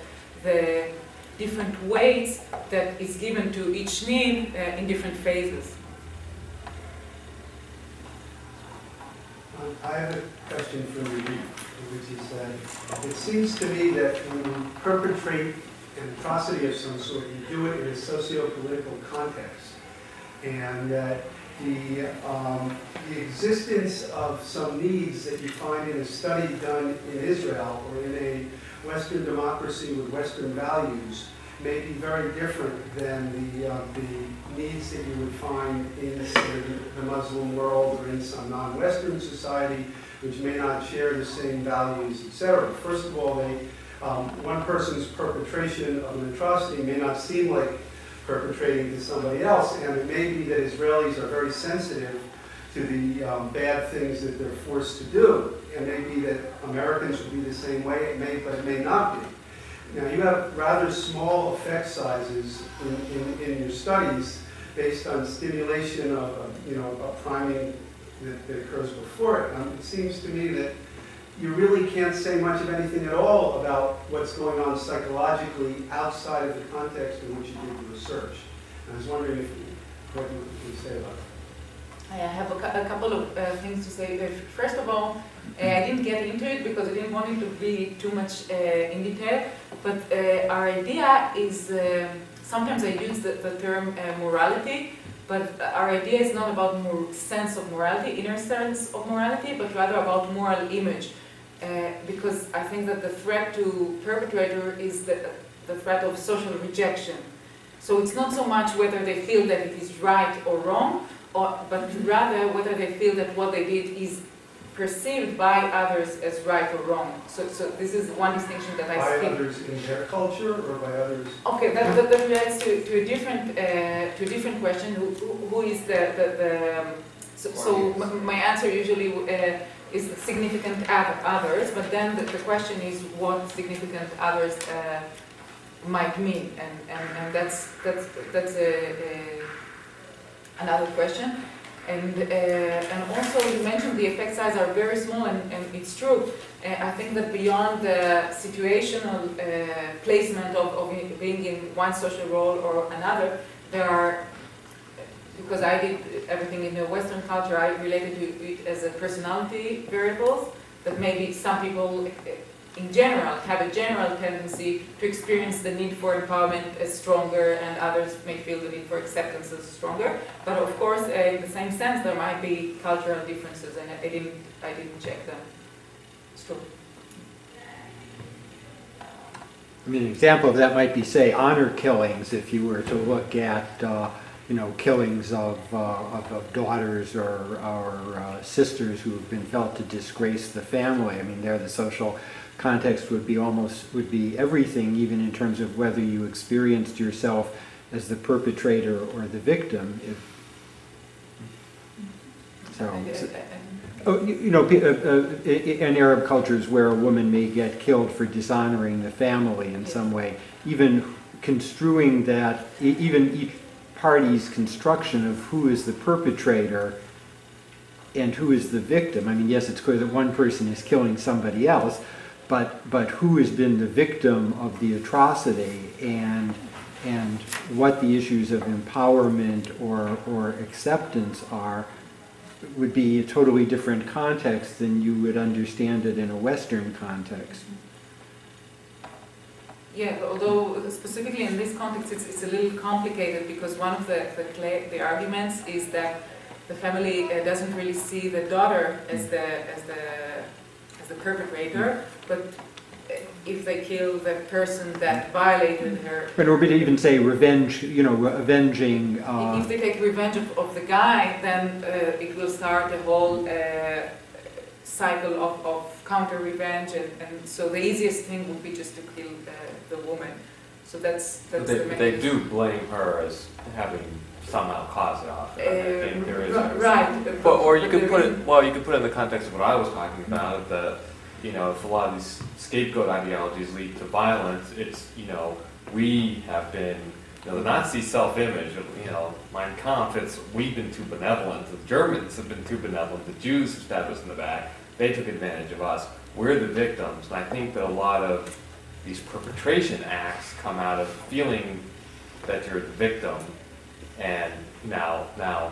[SPEAKER 2] the different weights that is given to each need uh, in different phases.
[SPEAKER 6] Um, I have a question for you, which is that it seems to me that when you perpetrate an atrocity of some sort, you do it in a socio-political context. And that the, um, the existence of some needs that you find in a study done in Israel or in a Western democracy with Western values may be very different than the, uh, the needs that you would find in, say, the Muslim world or in some non-Western society, which may not share the same values, etc. First of all, they, um, one person's perpetration of an atrocity may not seem like perpetrating to somebody else, and it may be that Israelis are very sensitive to the um, bad things that they're forced to do. It may be that Americans will be the same way, it may, but it may not be. Now, you have rather small effect sizes in, in, in your studies based on stimulation of, of, you know, a priming that, that occurs before it. Um, it seems to me that you really can't say much of anything at all about what's going on psychologically outside of the context in which you did the research. And I was wondering if, what you would say about it.
[SPEAKER 2] I have a, a couple of uh, things to say. Uh, First of all, uh, I didn't get into it because I didn't want it to be too much uh, in detail. But uh, our idea is um sometimes I use the, the term uh, morality, but our idea is not about sense of morality, inner sense of morality, but rather about moral image. Uh, because I think that the threat to perpetrator is the, the threat of social rejection. So it's not so much whether they feel that it is right or wrong, or, but rather whether they feel that what they did is perceived by others as right or wrong. So, so this is one distinction that I
[SPEAKER 6] By
[SPEAKER 2] speak.
[SPEAKER 6] others in their culture or by others?
[SPEAKER 2] Okay, that, that, that relates to, to a different uh, to a different question. Who, who who is the the, the um, so, so my answer usually uh, is significant others, but then the, the question is what significant others uh, might mean, and, and, and that's that's that's a, a another question. And, uh, and also you mentioned the effect size are very small and, and it's true. Uh, I think that beyond the situational uh, placement of, of being in one social role or another, there are, because I did everything in the Western culture, I related to it as a personality variables, that maybe some people in general have a general tendency to experience the need for empowerment as stronger and others may feel the need for acceptance as stronger. But of course, uh, in the same sense, there might be cultural differences and I didn't, I didn't check them. It's true.
[SPEAKER 7] I mean, an example of that might be, say, honor killings, if you were to look at, uh, you know, killings of, uh, of, of daughters or, or uh, sisters who have been felt to disgrace the family. I mean, there the social context would be almost, would be everything, even in terms of whether you experienced yourself as the perpetrator or the victim. If, so,
[SPEAKER 2] And,
[SPEAKER 7] so-
[SPEAKER 2] and-
[SPEAKER 7] Oh, you you know, uh, uh, in Arab cultures where a woman may get killed for dishonoring the family in some way, even construing that, even each party's construction of who is the perpetrator and who is the victim. I mean, yes, it's clear that one person is killing somebody else, but, but who has been the victim of the atrocity and, and what the issues of empowerment or, or acceptance are would be a totally different context than you would understand it in a Western context.
[SPEAKER 2] Yeah, although specifically in this context, it's, it's a little complicated because one of the, the, the arguments is that the family uh, doesn't really see the daughter as the, as the, the perpetrator, but uh, if they kill the person that violated her,
[SPEAKER 7] But or be to even say revenge, you know, avenging,
[SPEAKER 2] if
[SPEAKER 7] uh,
[SPEAKER 2] they take revenge of, of the guy, then uh, it will start a whole uh, cycle of, of counter revenge, and, and so the easiest thing would be just to kill the, the woman. So that's that's
[SPEAKER 8] they,
[SPEAKER 2] the main.
[SPEAKER 8] they do blame her as having somehow caused it off. I think there is.
[SPEAKER 2] Right. but-
[SPEAKER 8] But, or you
[SPEAKER 2] but
[SPEAKER 8] could put it, well, you could put it in the context of what I was talking about, that, you know, if a lot of these scapegoat ideologies lead to violence, it's, you know, we have been, you know, the Nazi self-image, you know, Mein Kampf, it's, we've been too benevolent, the Germans have been too benevolent, the Jews have stabbed us in the back, they took advantage of us, we're the victims, and I think that a lot of these perpetration acts come out of feeling that you're the victim, and now, now,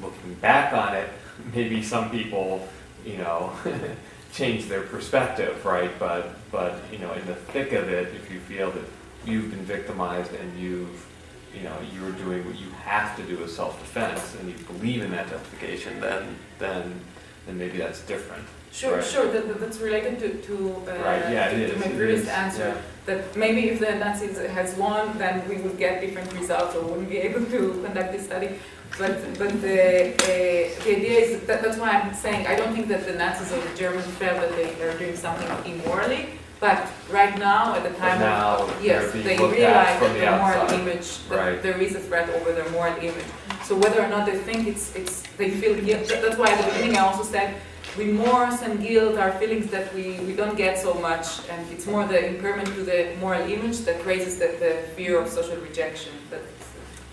[SPEAKER 8] looking back on it, maybe some people, you know, change their perspective, right? But, but, you know, in the thick of it, if you feel that you've been victimized and you've, you know, you're doing what you have to do as self-defense, and you believe in that justification, then, then, then maybe that's different.
[SPEAKER 2] Sure,
[SPEAKER 8] Right.
[SPEAKER 2] sure, that, that- that's related to, to, uh,
[SPEAKER 8] Right, yeah,
[SPEAKER 2] to- to
[SPEAKER 8] is,
[SPEAKER 2] my previous answer. That maybe if the Nazis has won, then we would get different results or wouldn't be able to conduct this study. But, but the, uh, the idea is, that, that's why I'm saying, I don't think that the Nazis or the Germans felt that they are doing something immorally. But right now, at the time
[SPEAKER 8] now
[SPEAKER 2] of, yes, they realize that
[SPEAKER 8] the
[SPEAKER 2] moral
[SPEAKER 8] outside.
[SPEAKER 2] image,
[SPEAKER 8] Right.
[SPEAKER 2] there is a threat over their moral image. So whether or not they think it's, it's, they feel guilt, that's why at the beginning I also said, remorse and guilt are feelings that we, we don't get so much, and it's more the impairment to the moral image that raises the, the fear of social rejection. That's,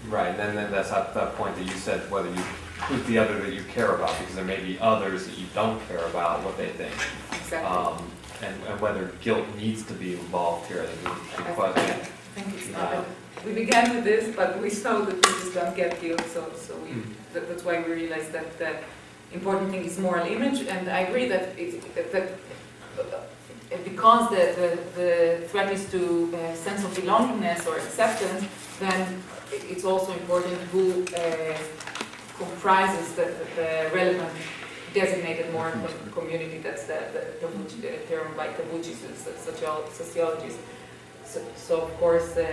[SPEAKER 8] Right, and then, then that's at that point that you said whether you, who's the other that you care about, because there may be others that you don't care about what they think.
[SPEAKER 2] exactly.
[SPEAKER 8] Um, and, and whether guilt needs to be involved here, I think is a
[SPEAKER 2] I
[SPEAKER 8] question.
[SPEAKER 2] I think it's not. We began with this, but we saw that we just don't get guilt, so, so we,
[SPEAKER 8] Mm.
[SPEAKER 2] that, that's why we realized that the important thing is moral image, and I agree that it, that, that uh, because the, the, the threat is to a sense of belongingness or acceptance, then it's also important who uh, comprises the, the relevant designated moral com- community, that's the, the, Tabuchi- the term by Tabuchi, socio- sociologists. So, so of course, uh,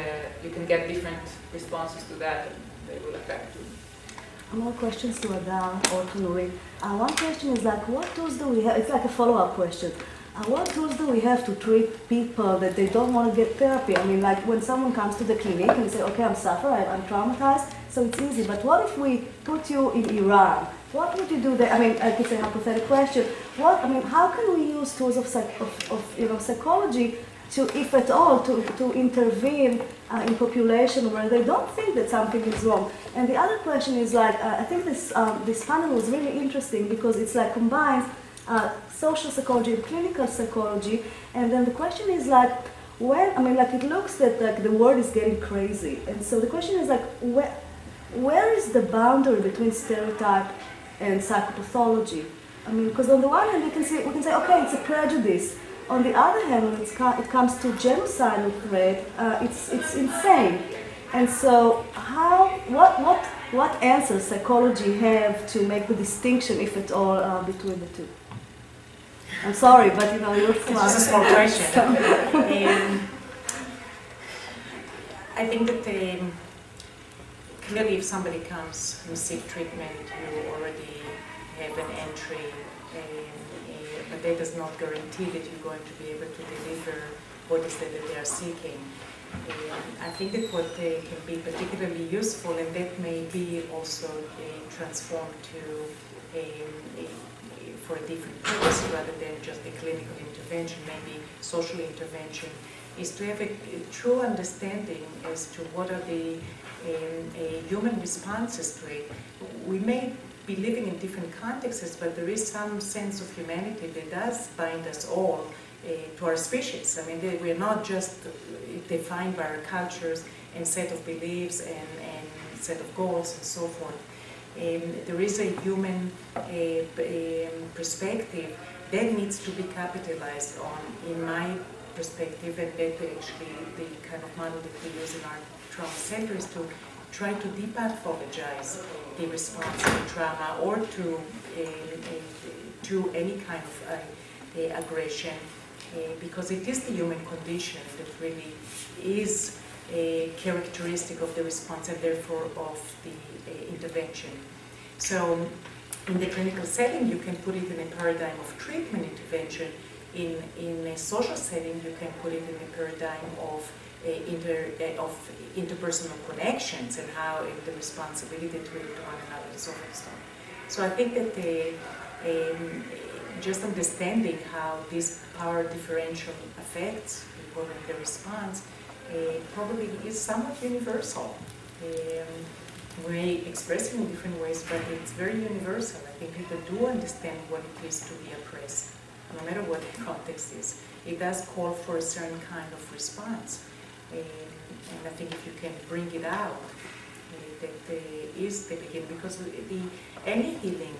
[SPEAKER 2] you can get different responses to that, and they will affect you.
[SPEAKER 5] More questions to Adar or to Nurit. Uh, one question is like, what tools do we have? It's like a follow-up question. Uh, what tools do we have to treat people that they don't want to get therapy? I mean, like when someone comes to the clinic and say, okay, I'm suffering, I'm traumatized, so it's easy. But what if we put you in Iran? What would you do there? I mean, I could say hypothetical question. What, I mean, how can we use tools of, psych, of, of you know, psychology to, if at all, to, to intervene uh, in population where they don't think that something is wrong. And the other question is like, uh, I think this, um, this panel was really interesting because it's like combines uh, social psychology and clinical psychology. And then the question is like, when, I mean, like it looks that like the world is getting crazy. And so the question is like, where, where is the boundary between stereotype and psychopathology? I mean, because on the one hand, we can, see, we can say, okay, it's a prejudice. On the other hand, when it comes to genocidal threat, uh, it's, it's insane. And so, how, what, what, what answers psychology have to make the distinction, if at all, uh, between the two? I'm sorry, but you know, you're
[SPEAKER 3] It's just a small question. Um, I think that um, clearly if somebody comes and seek treatment, you already have an entry, but that does not guarantee that you're going to be able to deliver what is it that they are seeking. I think that what uh, can be particularly useful, and that may be also transformed to um, a- for a different purpose rather than just a clinical intervention, maybe social intervention, is to have a, a true understanding as to what are the human responses to it. We may be living in different contexts, but there is some sense of humanity that does bind us all eh, to our species. I mean, we're not just eh, defined by our cultures and set of beliefs and, and set of goals and so forth. There is a human uh, perspective that needs to be capitalized on, in my perspective, and that actually the kind of model that we use in our trauma centers to try to depathologize the response to trauma or to uh, to any kind of uh, aggression, because it is the human condition that really is a characteristic of the response and therefore of the intervention. So in the clinical setting, you can put it in a paradigm of treatment intervention. In, in a social setting, you can put it in a paradigm of, inter, uh, of interpersonal connections and how uh, the responsibility to, to one another is on. So I think that um, just understanding how this power differential affects people and their response uh, probably is somewhat universal. Um, we express it in different ways, but it's very universal. I think people do understand what it is to be oppressed, no matter what the context is. It does call for a certain kind of response. Um, and I think if you can bring it out, uh, that uh, is the beginning, because the, any healing,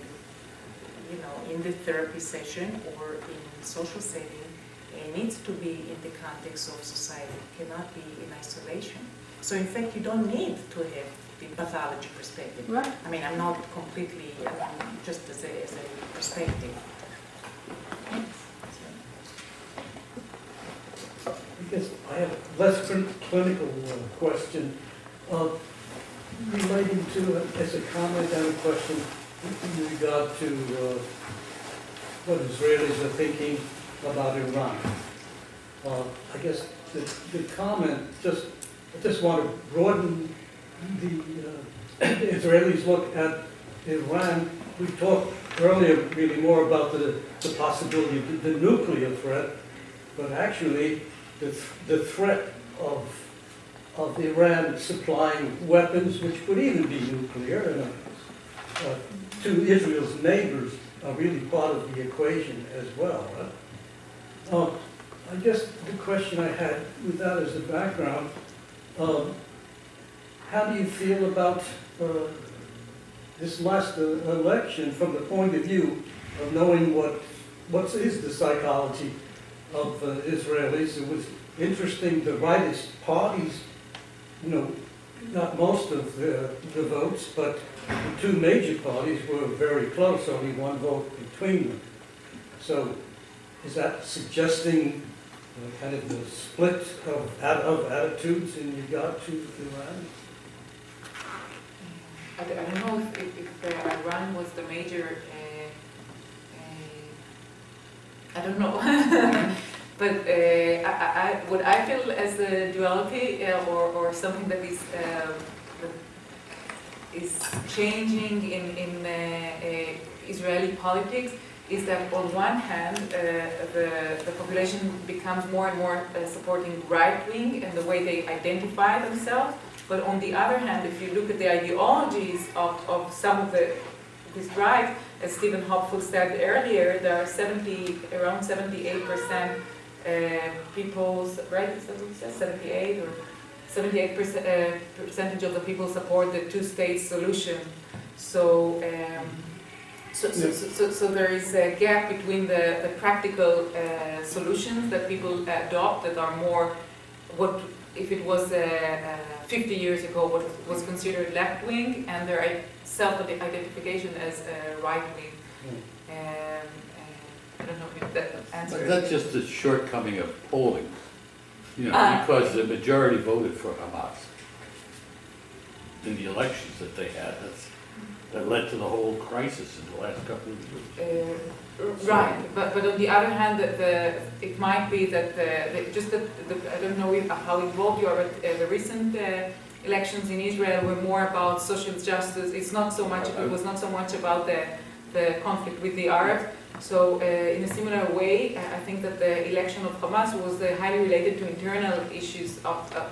[SPEAKER 3] you know, in the therapy session or in social setting, it needs to be in the context of society. It cannot be in isolation. So in fact, you don't need to have the pathology perspective.
[SPEAKER 2] Right.
[SPEAKER 3] I mean, I'm not completely, I mean, just as a, as a perspective.
[SPEAKER 9] I guess I have less clinical uh, question uh, relating to, uh, as a comment and a question in regard to uh, what Israelis are thinking about Iran. Uh, I guess the, the comment, just, I just want to broaden the, uh, Israelis look at Iran. We talked earlier really more about the, the possibility of the nuclear threat, but actually the, th- the threat of, of Iran supplying weapons, which would even be nuclear, and, uh, uh, to Israel's neighbors are really part of the equation as well. Uh, I guess the question I had with that as a background, um, how do you feel about uh, this last uh, election from the point of view of knowing what what is the psychology of uh, Israelis? It was interesting. The rightist parties, you know, not most of the, the votes, but the two major parties were very close. Only one vote between them. So is that suggesting uh, kind of the split of, of attitudes in regard to Iran?
[SPEAKER 2] I don't I don't know if, if, if uh, Iran was the major, uh, uh, I don't know. But uh, I, I, what I feel as a duality uh, or, or something that is, um, that is changing in, in uh, uh, Israeli politics is that on one hand, uh, the, the population becomes more and more uh, supporting right wing and the way they identify themselves. But on the other hand, if you look at the ideologies of, of some of the this right, as Stevan Hobfoll said earlier, there are 70, around 78 percent uh, people's, right, is that what he said, 78 or 78 percent, uh, percentage of the people support the two-state solution. So, um, so, so, so, so, there is a gap between the, the practical uh, solutions that people adopt that are more what if it was uh, uh, 50 years ago what was considered left wing and their self-identification as uh, right wing. Um, uh, I don't know if that
[SPEAKER 10] But
[SPEAKER 2] answers.
[SPEAKER 10] that's just a shortcoming of polling, you know,
[SPEAKER 2] Ah.
[SPEAKER 10] because the majority voted for Hamas in the elections that they had. That's, that led to the whole crisis in the last couple of years.
[SPEAKER 2] Uh, Right, but, but on the other hand, the, the, it might be that the, the, just the, the, I don't know if, how involved you are, but uh, the recent uh, elections in Israel were more about social justice. It's not so much, it was not so much about the, the conflict with the Arabs. So uh, in a similar way, I I think that the election of Hamas was uh, highly related to internal issues of, uh,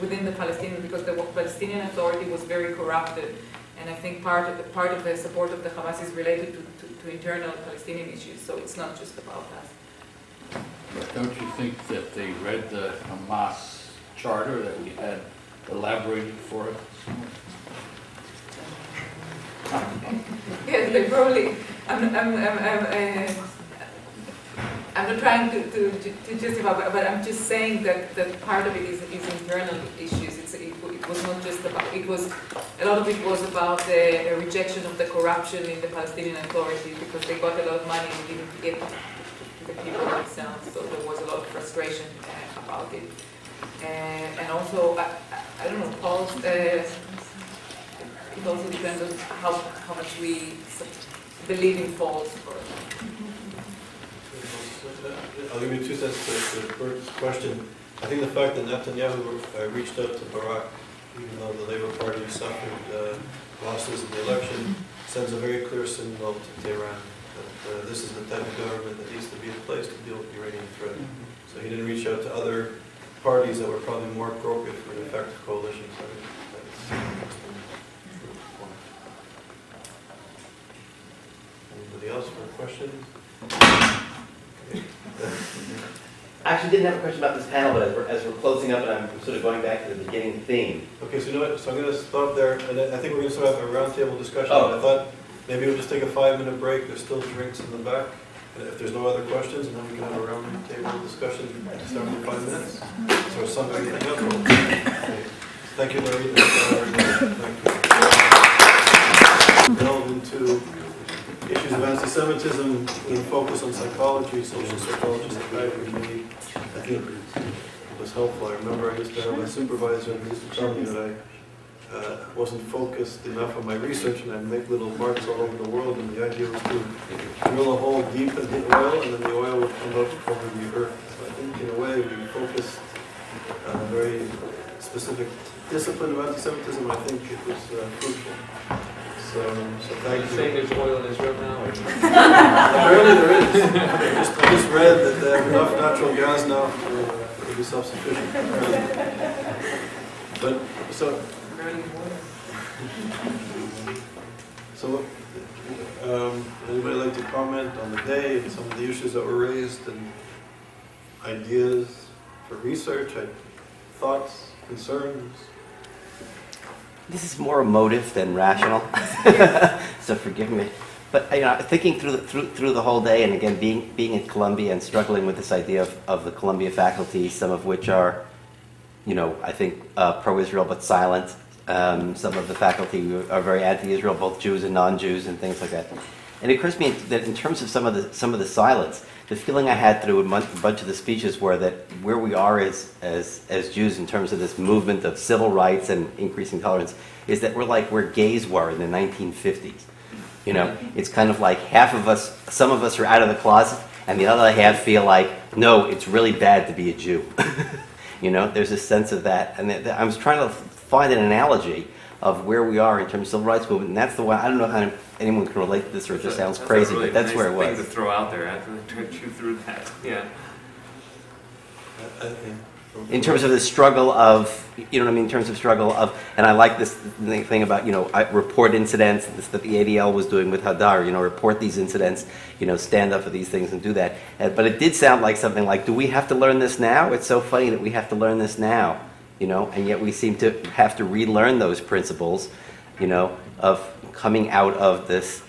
[SPEAKER 2] within the Palestinian, because the Palestinian Authority was very corrupted. And I think part of the, part of the support of the Hamas is related to, to, to internal Palestinian issues, so it's not just about that.
[SPEAKER 10] But don't you think that they read the Hamas charter that we had elaborated for us?
[SPEAKER 2] Yes, they probably, I'm, I'm, I'm, I'm, uh, I'm not trying to, to, to justify, but, but I'm just saying that, that part of it is, is internal issues. It's, it, it was not just about, it was, a lot of it was about the rejection of the corruption in the Palestinian Authority because they got a lot of money and didn't get the people themselves, so there was a lot of frustration uh, about it. And, and also, I, I- don't know, Paul's, uh, it also depends on how, how much we s- believe in false or.
[SPEAKER 1] I'll give you two cents to to Bert's question. I think the fact that Netanyahu uh, reached out to Barak, even though the Labour Party suffered uh, losses in the election, sends a very clear signal to Tehran that uh, this is the type of government that needs to be in place to deal with the Iranian threat. So he didn't reach out to other parties that were probably more appropriate for an effective coalition. So I think that's- Anybody else for a question?
[SPEAKER 11] I actually didn't have a question about this panel, but as we're, as we're closing up and I'm sort of going back to the beginning theme.
[SPEAKER 1] Okay, so you know what, so I'm gonna stop there, and I think we're gonna start have a roundtable discussion,
[SPEAKER 11] Oh.
[SPEAKER 1] I thought maybe we'll just take a five-minute break, there's still drinks in the back, and if there's no other questions, and then we can have a roundtable discussion, start in five minutes. So somebody, anything else? Okay. Thank you, Larry, thank you. Delve into issues of anti-Semitism, a focus on psychology, social psychology, psychiatry, maybe, I think it was helpful. I remember I used to have a supervisor who used to tell me that I uh, wasn't focused enough on my research and I'd make little marks all over the world and the idea was to drill a hole deep in the oil and then the oil would come up over the earth. So I think in a way we focused on a very specific discipline of anti-Semitism. I think it was uh, fruitful. So, so thank you.
[SPEAKER 8] saying there's oil in Israel now?
[SPEAKER 1] Apparently there is. I just, I just read that they have enough natural gas now to, uh, to be self-sufficient. But, so, so, um, anybody like to comment on the day and some of the issues that were raised and ideas for research, thoughts, concerns?
[SPEAKER 11] This is more emotive than rational, so forgive me. But you know, thinking through the, through, through the whole day, and again, being, being at Columbia and struggling with this idea of, of the Columbia faculty, some of which are, you know, I think uh, pro-Israel but silent. Um, some of the faculty are very anti-Israel, both Jews and non-Jews, and things like that. And it occurs to me that in terms of some of the some of the silence, the feeling I had through a bunch of the speeches were that where we are as as as Jews in terms of this movement of civil rights and increasing tolerance is that we're like where gays were in the 1950s. You know, it's kind of like half of us, some of us are out of the closet, and the other half feel like, no, it's really bad to be a Jew. you know, there's a sense of that, and I was trying to find an analogy of where we are in terms of civil rights movement, and that's the one. I don't know how anyone can relate to this, or it just sounds
[SPEAKER 8] That's
[SPEAKER 11] crazy,
[SPEAKER 8] really
[SPEAKER 11] but that's
[SPEAKER 8] nice
[SPEAKER 11] where it was.
[SPEAKER 8] thing
[SPEAKER 11] was.
[SPEAKER 8] to throw out there after they chew through that, yeah.
[SPEAKER 1] I- I
[SPEAKER 11] in terms of the struggle of, you know what I mean, in terms of struggle of, and I like this thing thing about, you know, I report incidents this, that the ADL was doing with Hadar, you know, report these incidents, you know, stand up for these things and do that. Uh, but it did sound like something like, do we have to learn this now? It's so funny that we have to learn this now, you know, and yet we seem to have to relearn those principles, you know, of coming out of this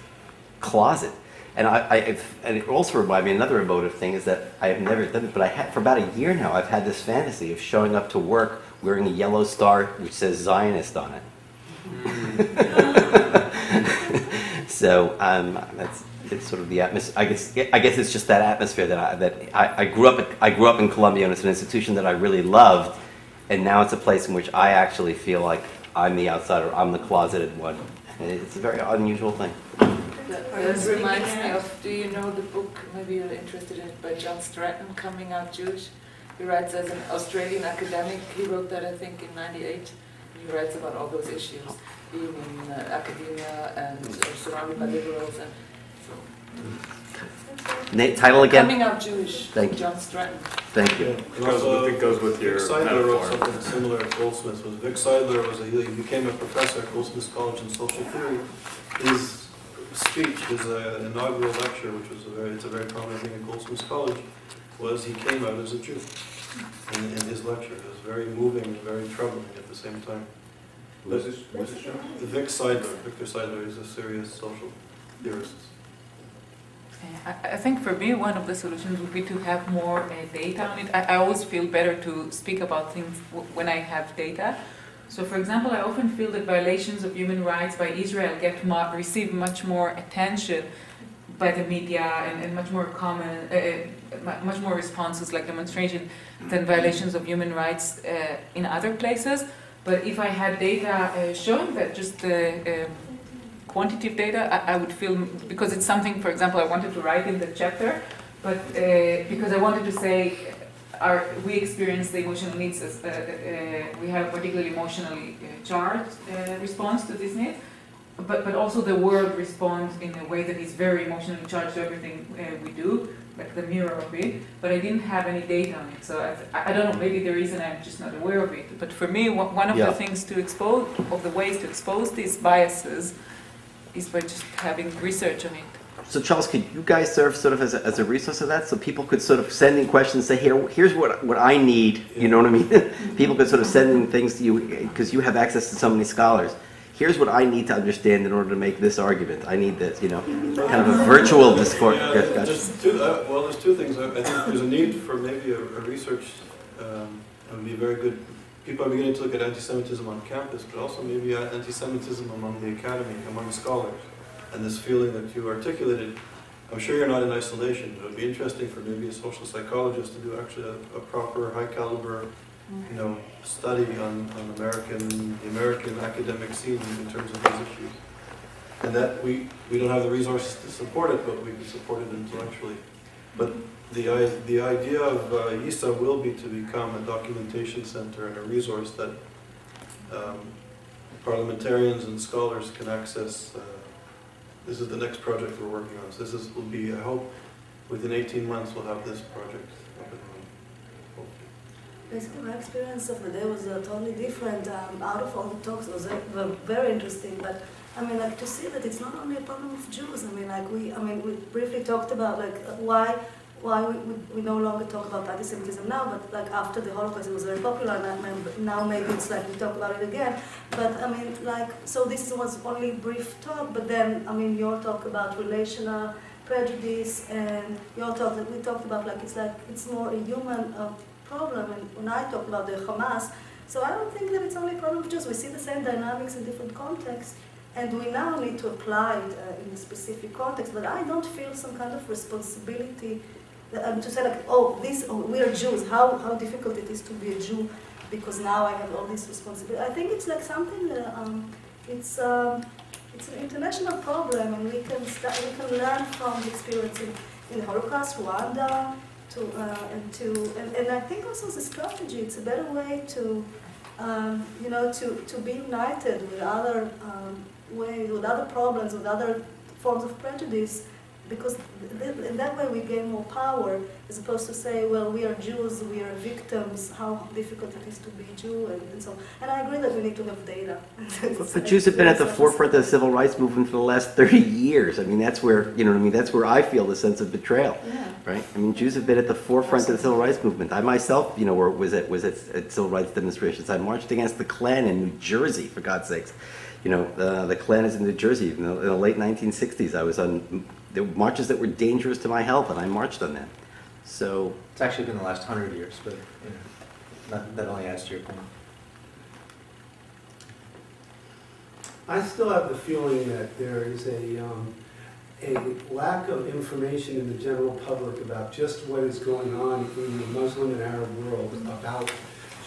[SPEAKER 11] closet. And I, I and it also reminded me another emotive thing is that I have never done it, but I had for about a year now. I've had this fantasy of showing up to work wearing a yellow star which says Zionist on it. so um, that's it's sort of the atmosphere. I guess I guess it's just that atmosphere that I, that I, I grew up. At, I grew up in Columbia, and it's an institution that I really loved. And now it's a place in which I actually feel like I'm the outsider. I'm the closeted one. And It's a very unusual thing.
[SPEAKER 2] That reminds me of, do you know the book, maybe you're interested in it, by John Stratton, Coming Out Jewish? He writes as an Australian academic, he wrote that I think in 98. He writes about all those issues, being in uh, academia and uh, surrounded by liberals and so.
[SPEAKER 11] Na- title again?
[SPEAKER 2] Coming Out Jewish,
[SPEAKER 11] Thank you.
[SPEAKER 2] John Stratton.
[SPEAKER 11] Thank
[SPEAKER 1] Yeah,
[SPEAKER 11] you.
[SPEAKER 1] and
[SPEAKER 8] Goes with-
[SPEAKER 1] also,
[SPEAKER 8] it goes with your
[SPEAKER 1] Vic Seidler wrote
[SPEAKER 8] metaphor.
[SPEAKER 1] something similar at Goldsmiths. Was Vic Seidler was a, he became a professor at Goldsmiths College in social theory. His speech, his uh, inaugural lecture, which was a very, it's a very prominent thing at Goldsmiths College, was he came out as a Jew in, in his lecture. It was very moving and very troubling at the same time.
[SPEAKER 12] Was this, was this show?
[SPEAKER 1] Vic Seidler, Victor Seidler is a serious social theorist.
[SPEAKER 2] I think for me, one of the solutions would be to have more uh, data on it. I, I always feel better to speak about things when I have data. So, for example, I often feel that violations of human rights by Israel get mu- receive much more attention by the media and, and much more common, uh, uh, much more responses like demonstration than violations of human rights uh, in other places. But if I had data uh, showing that just the um quantitative data, I, I would feel, because it's something, for example, I wanted to write in the chapter, but uh, because I wanted to say, our, we experience the emotional needs as, uh, uh, we have a particularly emotionally uh, charged uh, response to this need, but, but also the world responds in a way that is very emotionally charged to everything uh, we do, like the mirror of it, but I didn't have any data on it, so I, I don't know, maybe the reason I'm just not aware of it, but for me, one one of
[SPEAKER 11] Yeah.
[SPEAKER 2] the things to expose, of the ways to expose these biases is by just having research on it.
[SPEAKER 11] So Charles, could you guys serve sort of as a, as a resource of that, so people could sort of send in questions, say, here, here's what, what I need, you know what I mean? people could sort of send in things to you, because you have access to so many scholars. Here's what I need to understand in order to make this argument. I need this, you know, kind of a virtual discourse.
[SPEAKER 1] Yeah,
[SPEAKER 11] Yes, gotcha.
[SPEAKER 1] two, uh, well, there's two things. I I think there's a need for maybe a, a research, um, it would be very good. People are beginning to look at anti-Semitism on campus, but also maybe uh, anti-Semitism among the academy, among scholars. And this feeling that you articulated, I'm sure you're not in isolation. It would be interesting for maybe a social psychologist to do actually a, a proper, high caliber, you know, study on, on American, the American academic scene in terms of these issues. And that we, we don't have the resources to support it, but we can support it intellectually. But the, the idea of uh, YIISA will be to become a documentation center and a resource that um, parliamentarians and scholars can access. uh, This is the next project we're working on. So this is, will be, I hope, within 18 months, we'll have this project up and running.
[SPEAKER 5] Basically, my experience of the day was uh, totally different. Um, out of all the talks, was were very interesting. But I mean, like to see that it's not only a problem of Jews. I mean, like we, I mean, we briefly talked about like why, why we, we, no longer talk about anti-Semitism now. But like after the Holocaust, it was very popular. And now maybe it's like we talk about it again. But I mean, like so this was only brief talk. But then I mean, your talk about relational prejudice and your talk that we talked about like it's like it's more a human uh, problem. And when I talk about the Hamas, so I don't think that it's only a problem of Jews. We see the same dynamics in different contexts, and we now need to apply it uh, in a specific context. But I don't feel some kind of responsibility um, to say like, oh, this oh, we are Jews. How how difficult it is to be a Jew because now I have all this responsibility. I think it's like something um, it's. Um, it's an international problem, and we can sta we can learn from the experience in, in Holocaust, Rwanda, to uh, and to and, and I think also the strategy. It's a better way to um, you know to, to be united with other um, ways, with other problems, with other forms of prejudice, because th- th- in that way we gain more power, as opposed to say, well, we are Jews, we are victims, how difficult it is to be Jew, and, and so. And I agree that we need to have data.
[SPEAKER 11] But, but Jews have been at the forefront of the civil rights movement for the last 30 years. I mean, that's where, you know I mean, that's where I feel the sense of betrayal,
[SPEAKER 5] Yeah.
[SPEAKER 11] right? I mean, Jews have been at the forefront of the civil rights movement. I myself, you know, were, was at, was at, at civil rights demonstrations. I marched against the Klan in New Jersey, for God's sakes. You know, uh, the Klan is in New Jersey. In the, in the late 1960s, I was on the marches that were dangerous to my health, and I marched on them. So,
[SPEAKER 13] It's actually been the last hundred years, but, you know, that, that only adds to your point.
[SPEAKER 6] I still have the feeling that there is a, um, a lack of information in the general public about just what is going on in the Muslim and Arab world about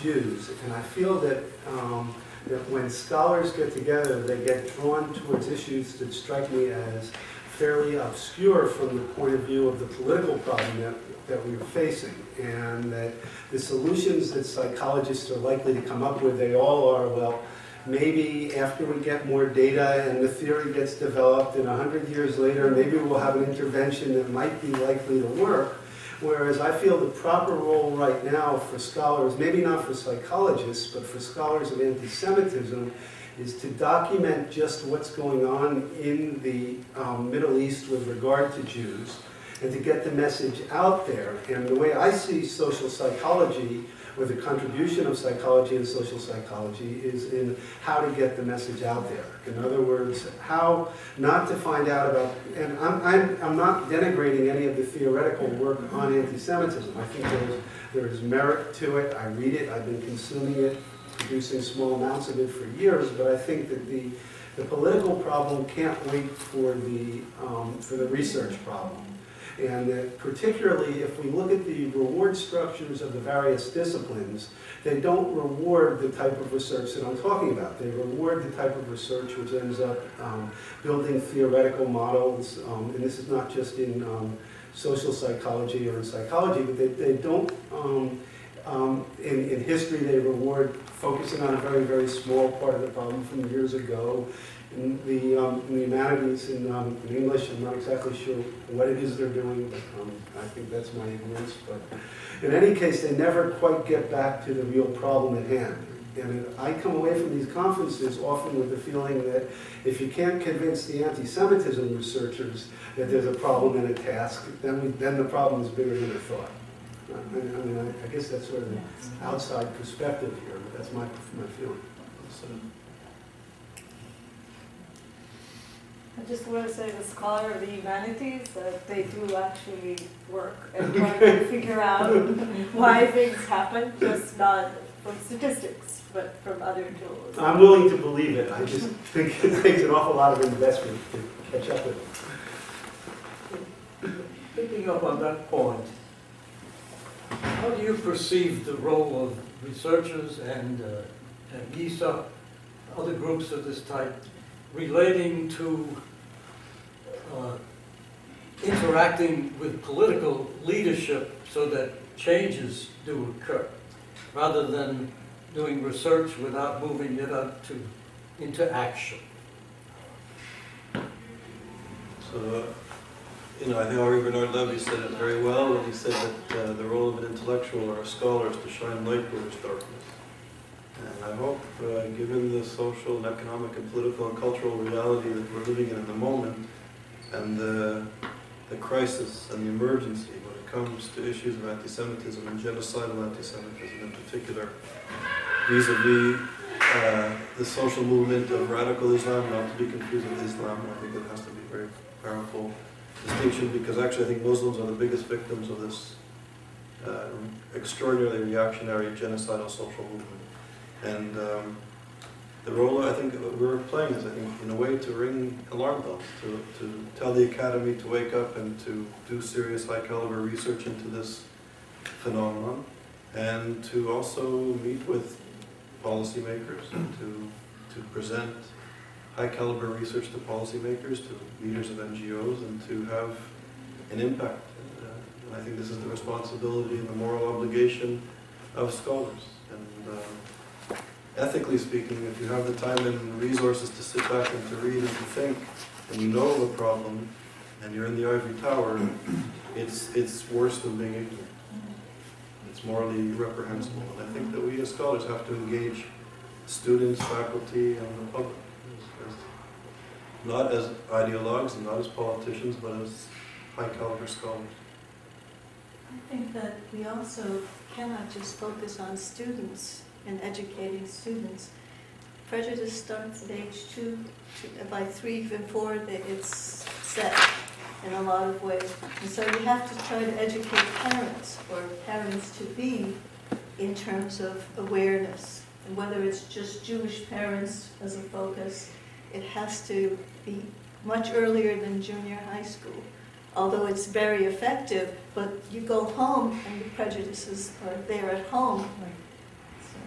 [SPEAKER 6] Jews. And I feel that, um, that when scholars get together, they get drawn towards issues that strike me as fairly obscure from the point of view of the political problem that, that we're facing. And that the solutions that psychologists are likely to come up with, they all are, well, maybe after we get more data and the theory gets developed and 100 years later, maybe we'll have an intervention that might be likely to work. Whereas I feel the proper role right now for scholars, maybe not for psychologists, but for scholars of anti-Semitism, is to document just what's going on in the um, Middle East with regard to Jews, and to get the message out there. And the way I see social psychology, or the contribution of psychology and social psychology, is in how to get the message out there. In other words, how not to find out about, and I'm, I'm, I'm not denigrating any of the theoretical work on anti-Semitism. I think there's, there is merit to it. I read it, I've been consuming it, producing small amounts of it for years, but I think that the, the political problem can't wait for the, um, for the research problem. And that particularly if we look at the reward structures of the various disciplines, they don't reward the type of research that I'm talking about. They reward the type of research which ends up um, building theoretical models, um, and this is not just in um, social psychology or in psychology, but they, they don't, um, in, in history, they reward focusing on a very, very small part of the problem from years ago. In the, um, in the humanities, in, um, in English, I'm not exactly sure what it is they're doing, but um, I think that's my ignorance. But in any case, they never quite get back to the real problem at hand. And I come away from these conferences often with the feeling that if you can't convince the anti-Semitism researchers that there's a problem and a task, then, we, then the problem is bigger than I thought. I, I mean, I, I guess that's sort of an outside perspective here, but that's my, my feeling. So,
[SPEAKER 5] I just want to say, the scholar of the humanities, that they do actually work and try to figure out why things happen, just not from statistics, but from other tools.
[SPEAKER 6] I'm willing to believe it, I just think it takes an awful lot of investment to catch up with it.
[SPEAKER 9] Picking up on that point, how do you perceive the role of researchers and, uh, and YIISA, other groups of this type, relating to uh, interacting with political leadership so that changes do occur, rather than doing research without moving it up to, into action?
[SPEAKER 1] So, uh, you know, I think Henri Bernard Levy said it very well when he said that uh, the role of an intellectual or a scholar is to shine light where there's darkness. And I hope, uh, given the social and economic and political and cultural reality that we're living in at the moment, and the, the crisis and the emergency when it comes to issues of anti-Semitism and genocidal anti-Semitism in particular, vis-a-vis uh, the social movement of radical Islam, not to be confused with Islam, I think it has to be very powerful distinction because actually I think Muslims are the biggest victims of this uh, extraordinarily reactionary genocidal social movement. And um, the role I think we're playing is, I think, in a way to ring alarm bells, to, to tell the academy to wake up and to do serious high caliber research into this phenomenon, and to also meet with policymakers and to, to present high caliber research to policymakers, to leaders of NGOs, and to have an impact. And, uh, and I think this is the responsibility and the moral obligation of scholars. And uh, ethically speaking, if you have the time and resources to sit back and to read and to think, and you know the problem, and you're in the ivory tower, it's, it's worse than being ignorant. It's morally reprehensible. And I think that we as scholars have to engage students, faculty, and the public. Not as ideologues and not as politicians, but as high caliber scholars.
[SPEAKER 14] I think that we also cannot just focus on students and educating students. Prejudice starts at age two, to- uh, by three, even four, it's set in a lot of ways. And so we have to try to educate parents, or parents to be, in terms of awareness. And whether it's just Jewish parents as a focus, it has to be much earlier than junior high school. Although it's very effective, but you go home and the prejudices are there at home. So,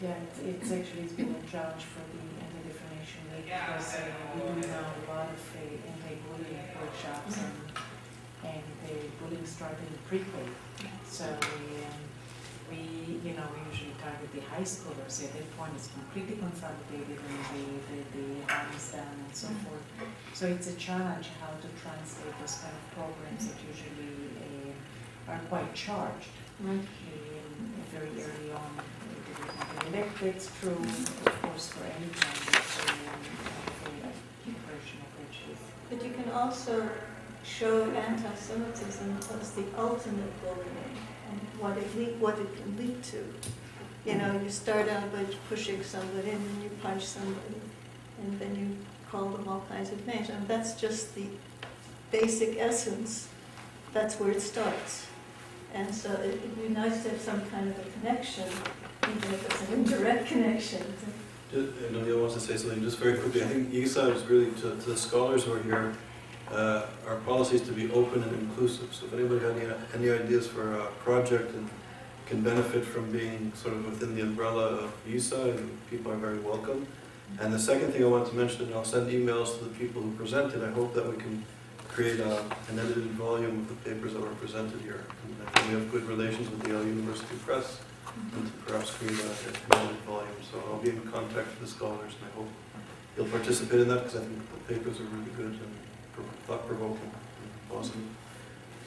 [SPEAKER 3] Yeah, it's, it's actually, it's been a challenge for the Anti-Defamation League because uh, we do now a lot of uh, anti-bullying workshops and, and the bullying started pre-K. So we, um, we, you know, we usually target the high schoolers. At that point, it's completely consolidated and the, the, the harm is done and so forth. So it's a challenge how to translate those kind of programs that usually uh, are quite charged
[SPEAKER 14] Right.
[SPEAKER 3] um, very early on. That's true, of course, for any kind of of, uh, version of prejudice.
[SPEAKER 14] But you can also show anti-Semitism as the ultimate bullying what it lead, what it can lead to. You know, you start out by pushing somebody and you punch somebody and then you call them all kinds of names. And that's just the basic essence. That's where it starts. And so it- it'd be nice to have some kind of a connection, even if it's an indirect connection.
[SPEAKER 1] Ju- uh, I know Neil wants to say something, just very quickly, I think YIISA is really, to, to the scholars who are here, uh, our policy is to be open and inclusive, so if anybody got any, any ideas for a project and can benefit from being sort of within the umbrella of and people are very welcome. And the second thing I want to mention, and I'll send emails to the people who presented, I hope that we can create a, an edited volume of the papers that were presented here. And I think we have good relations with Yale University Press, and to perhaps create a, edited volume. So I'll be in contact with the scholars, and I hope you'll participate in that, because I think the papers are really good thought-provoking. Awesome.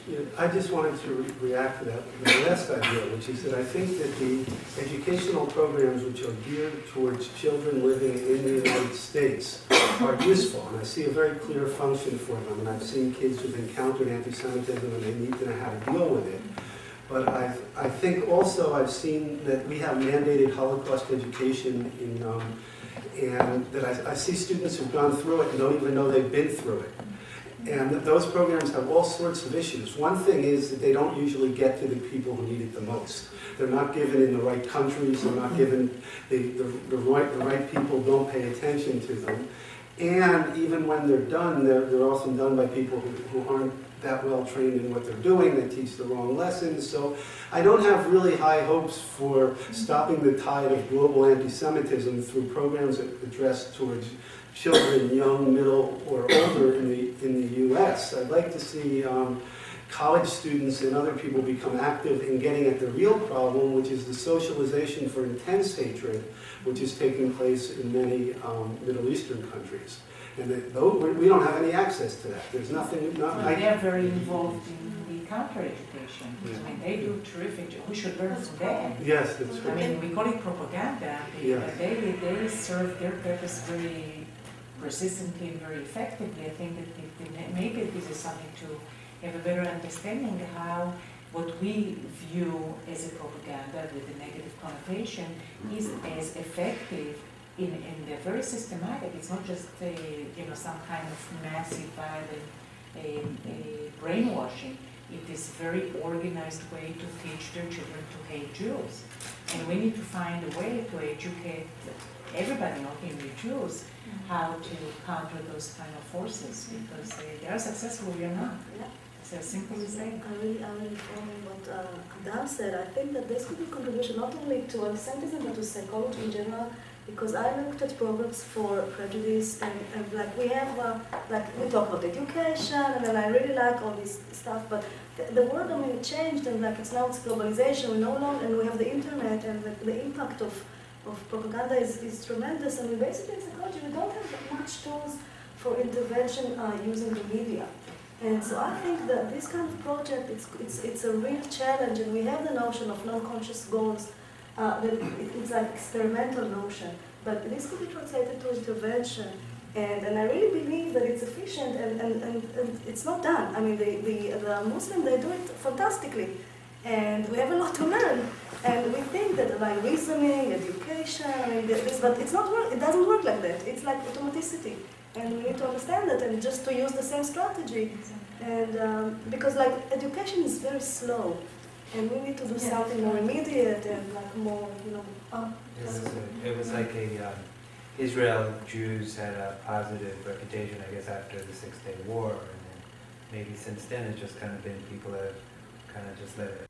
[SPEAKER 6] Yeah, I just wanted to re- react to that, the last idea, which is that I think that the educational programs which are geared towards children living in the United States are useful, and I see a very clear function for them, and I've seen kids who've encountered anti-Semitism and they need to know how to deal with it. But I, I think also I've seen that we have mandated Holocaust education in, um, and that I, I see students who've gone through it and don't even know they've been through it. And those programs have all sorts of issues. One thing is that they don't usually get to the people who need it the most. They're not given in the right countries, they're not given, the, the, the right, the right people don't pay attention to them. And even when they're done, they're, they're often done by people who, who aren't that well trained in what they're doing, they teach the wrong lessons. So I don't have really high hopes for stopping the tide of global anti-Semitism through programs that address towards children, young, middle, or older in the, in the U.S. I'd like to see um, college students and other people become active in getting at the real problem, which is the socialization for intense hatred, which is taking place in many um, Middle Eastern countries. And that, though, we we don't have any access to that. There's nothing, not,
[SPEAKER 3] Well, they are very involved in the counter education. I mean, they do terrific, job. we should learn from them.
[SPEAKER 6] yes, that's right.
[SPEAKER 3] I mean, we call it propaganda,
[SPEAKER 6] Yeah.
[SPEAKER 3] but they, they serve their purpose very persistently and very effectively. I think that ma- maybe this is something to have a better understanding how what we view as a propaganda with a negative connotation is as effective in, in the very systematic. It's not just you know some kind of massive violent brainwashing. It is a very organized way to teach their children to hate Jews. And we need to find a way to educate everybody, not only Jews, how to counter those kind of forces because they, they are successful, we are not.
[SPEAKER 5] Yeah.
[SPEAKER 3] It's as simple as that.
[SPEAKER 5] I really, I really follow what uh, Dan said. I think that this could be a contribution not only to anti-Semitism but to psychology in general. Because I looked at programs for prejudice and, and like we have, uh, like we talk about education and then I really like all this stuff. But the, the world, I mean, changed and like it's now it's globalization. We no longer and we have the internet and the, the impact of, of propaganda is, is tremendous. And we basically in psychology we don't have much tools for intervention uh, using the media. And so I think that this kind of project, it's, it's, it's a real challenge, and we have the notion of non-conscious goals, uh, that it, it's like experimental notion, but this could be translated to intervention. And, and I really believe that it's efficient, and, and, and, and it's not done. I mean, the, the, the Muslim, they do it fantastically, and we have a lot to learn. And we think that by reasoning, education, I mean, this, but it's not work, it doesn't work like that. It's like automaticity and we need to understand it and just to use the same strategy. And um, because like education is very slow, and we need to do
[SPEAKER 3] Yeah.
[SPEAKER 5] something more immediate and like more, you know. Uh,
[SPEAKER 13] It was, a- it was like a, um, Israel Jews had a positive reputation, I guess, after the Six Day War. And then maybe since then, it's just kind of been people that have kind of just let it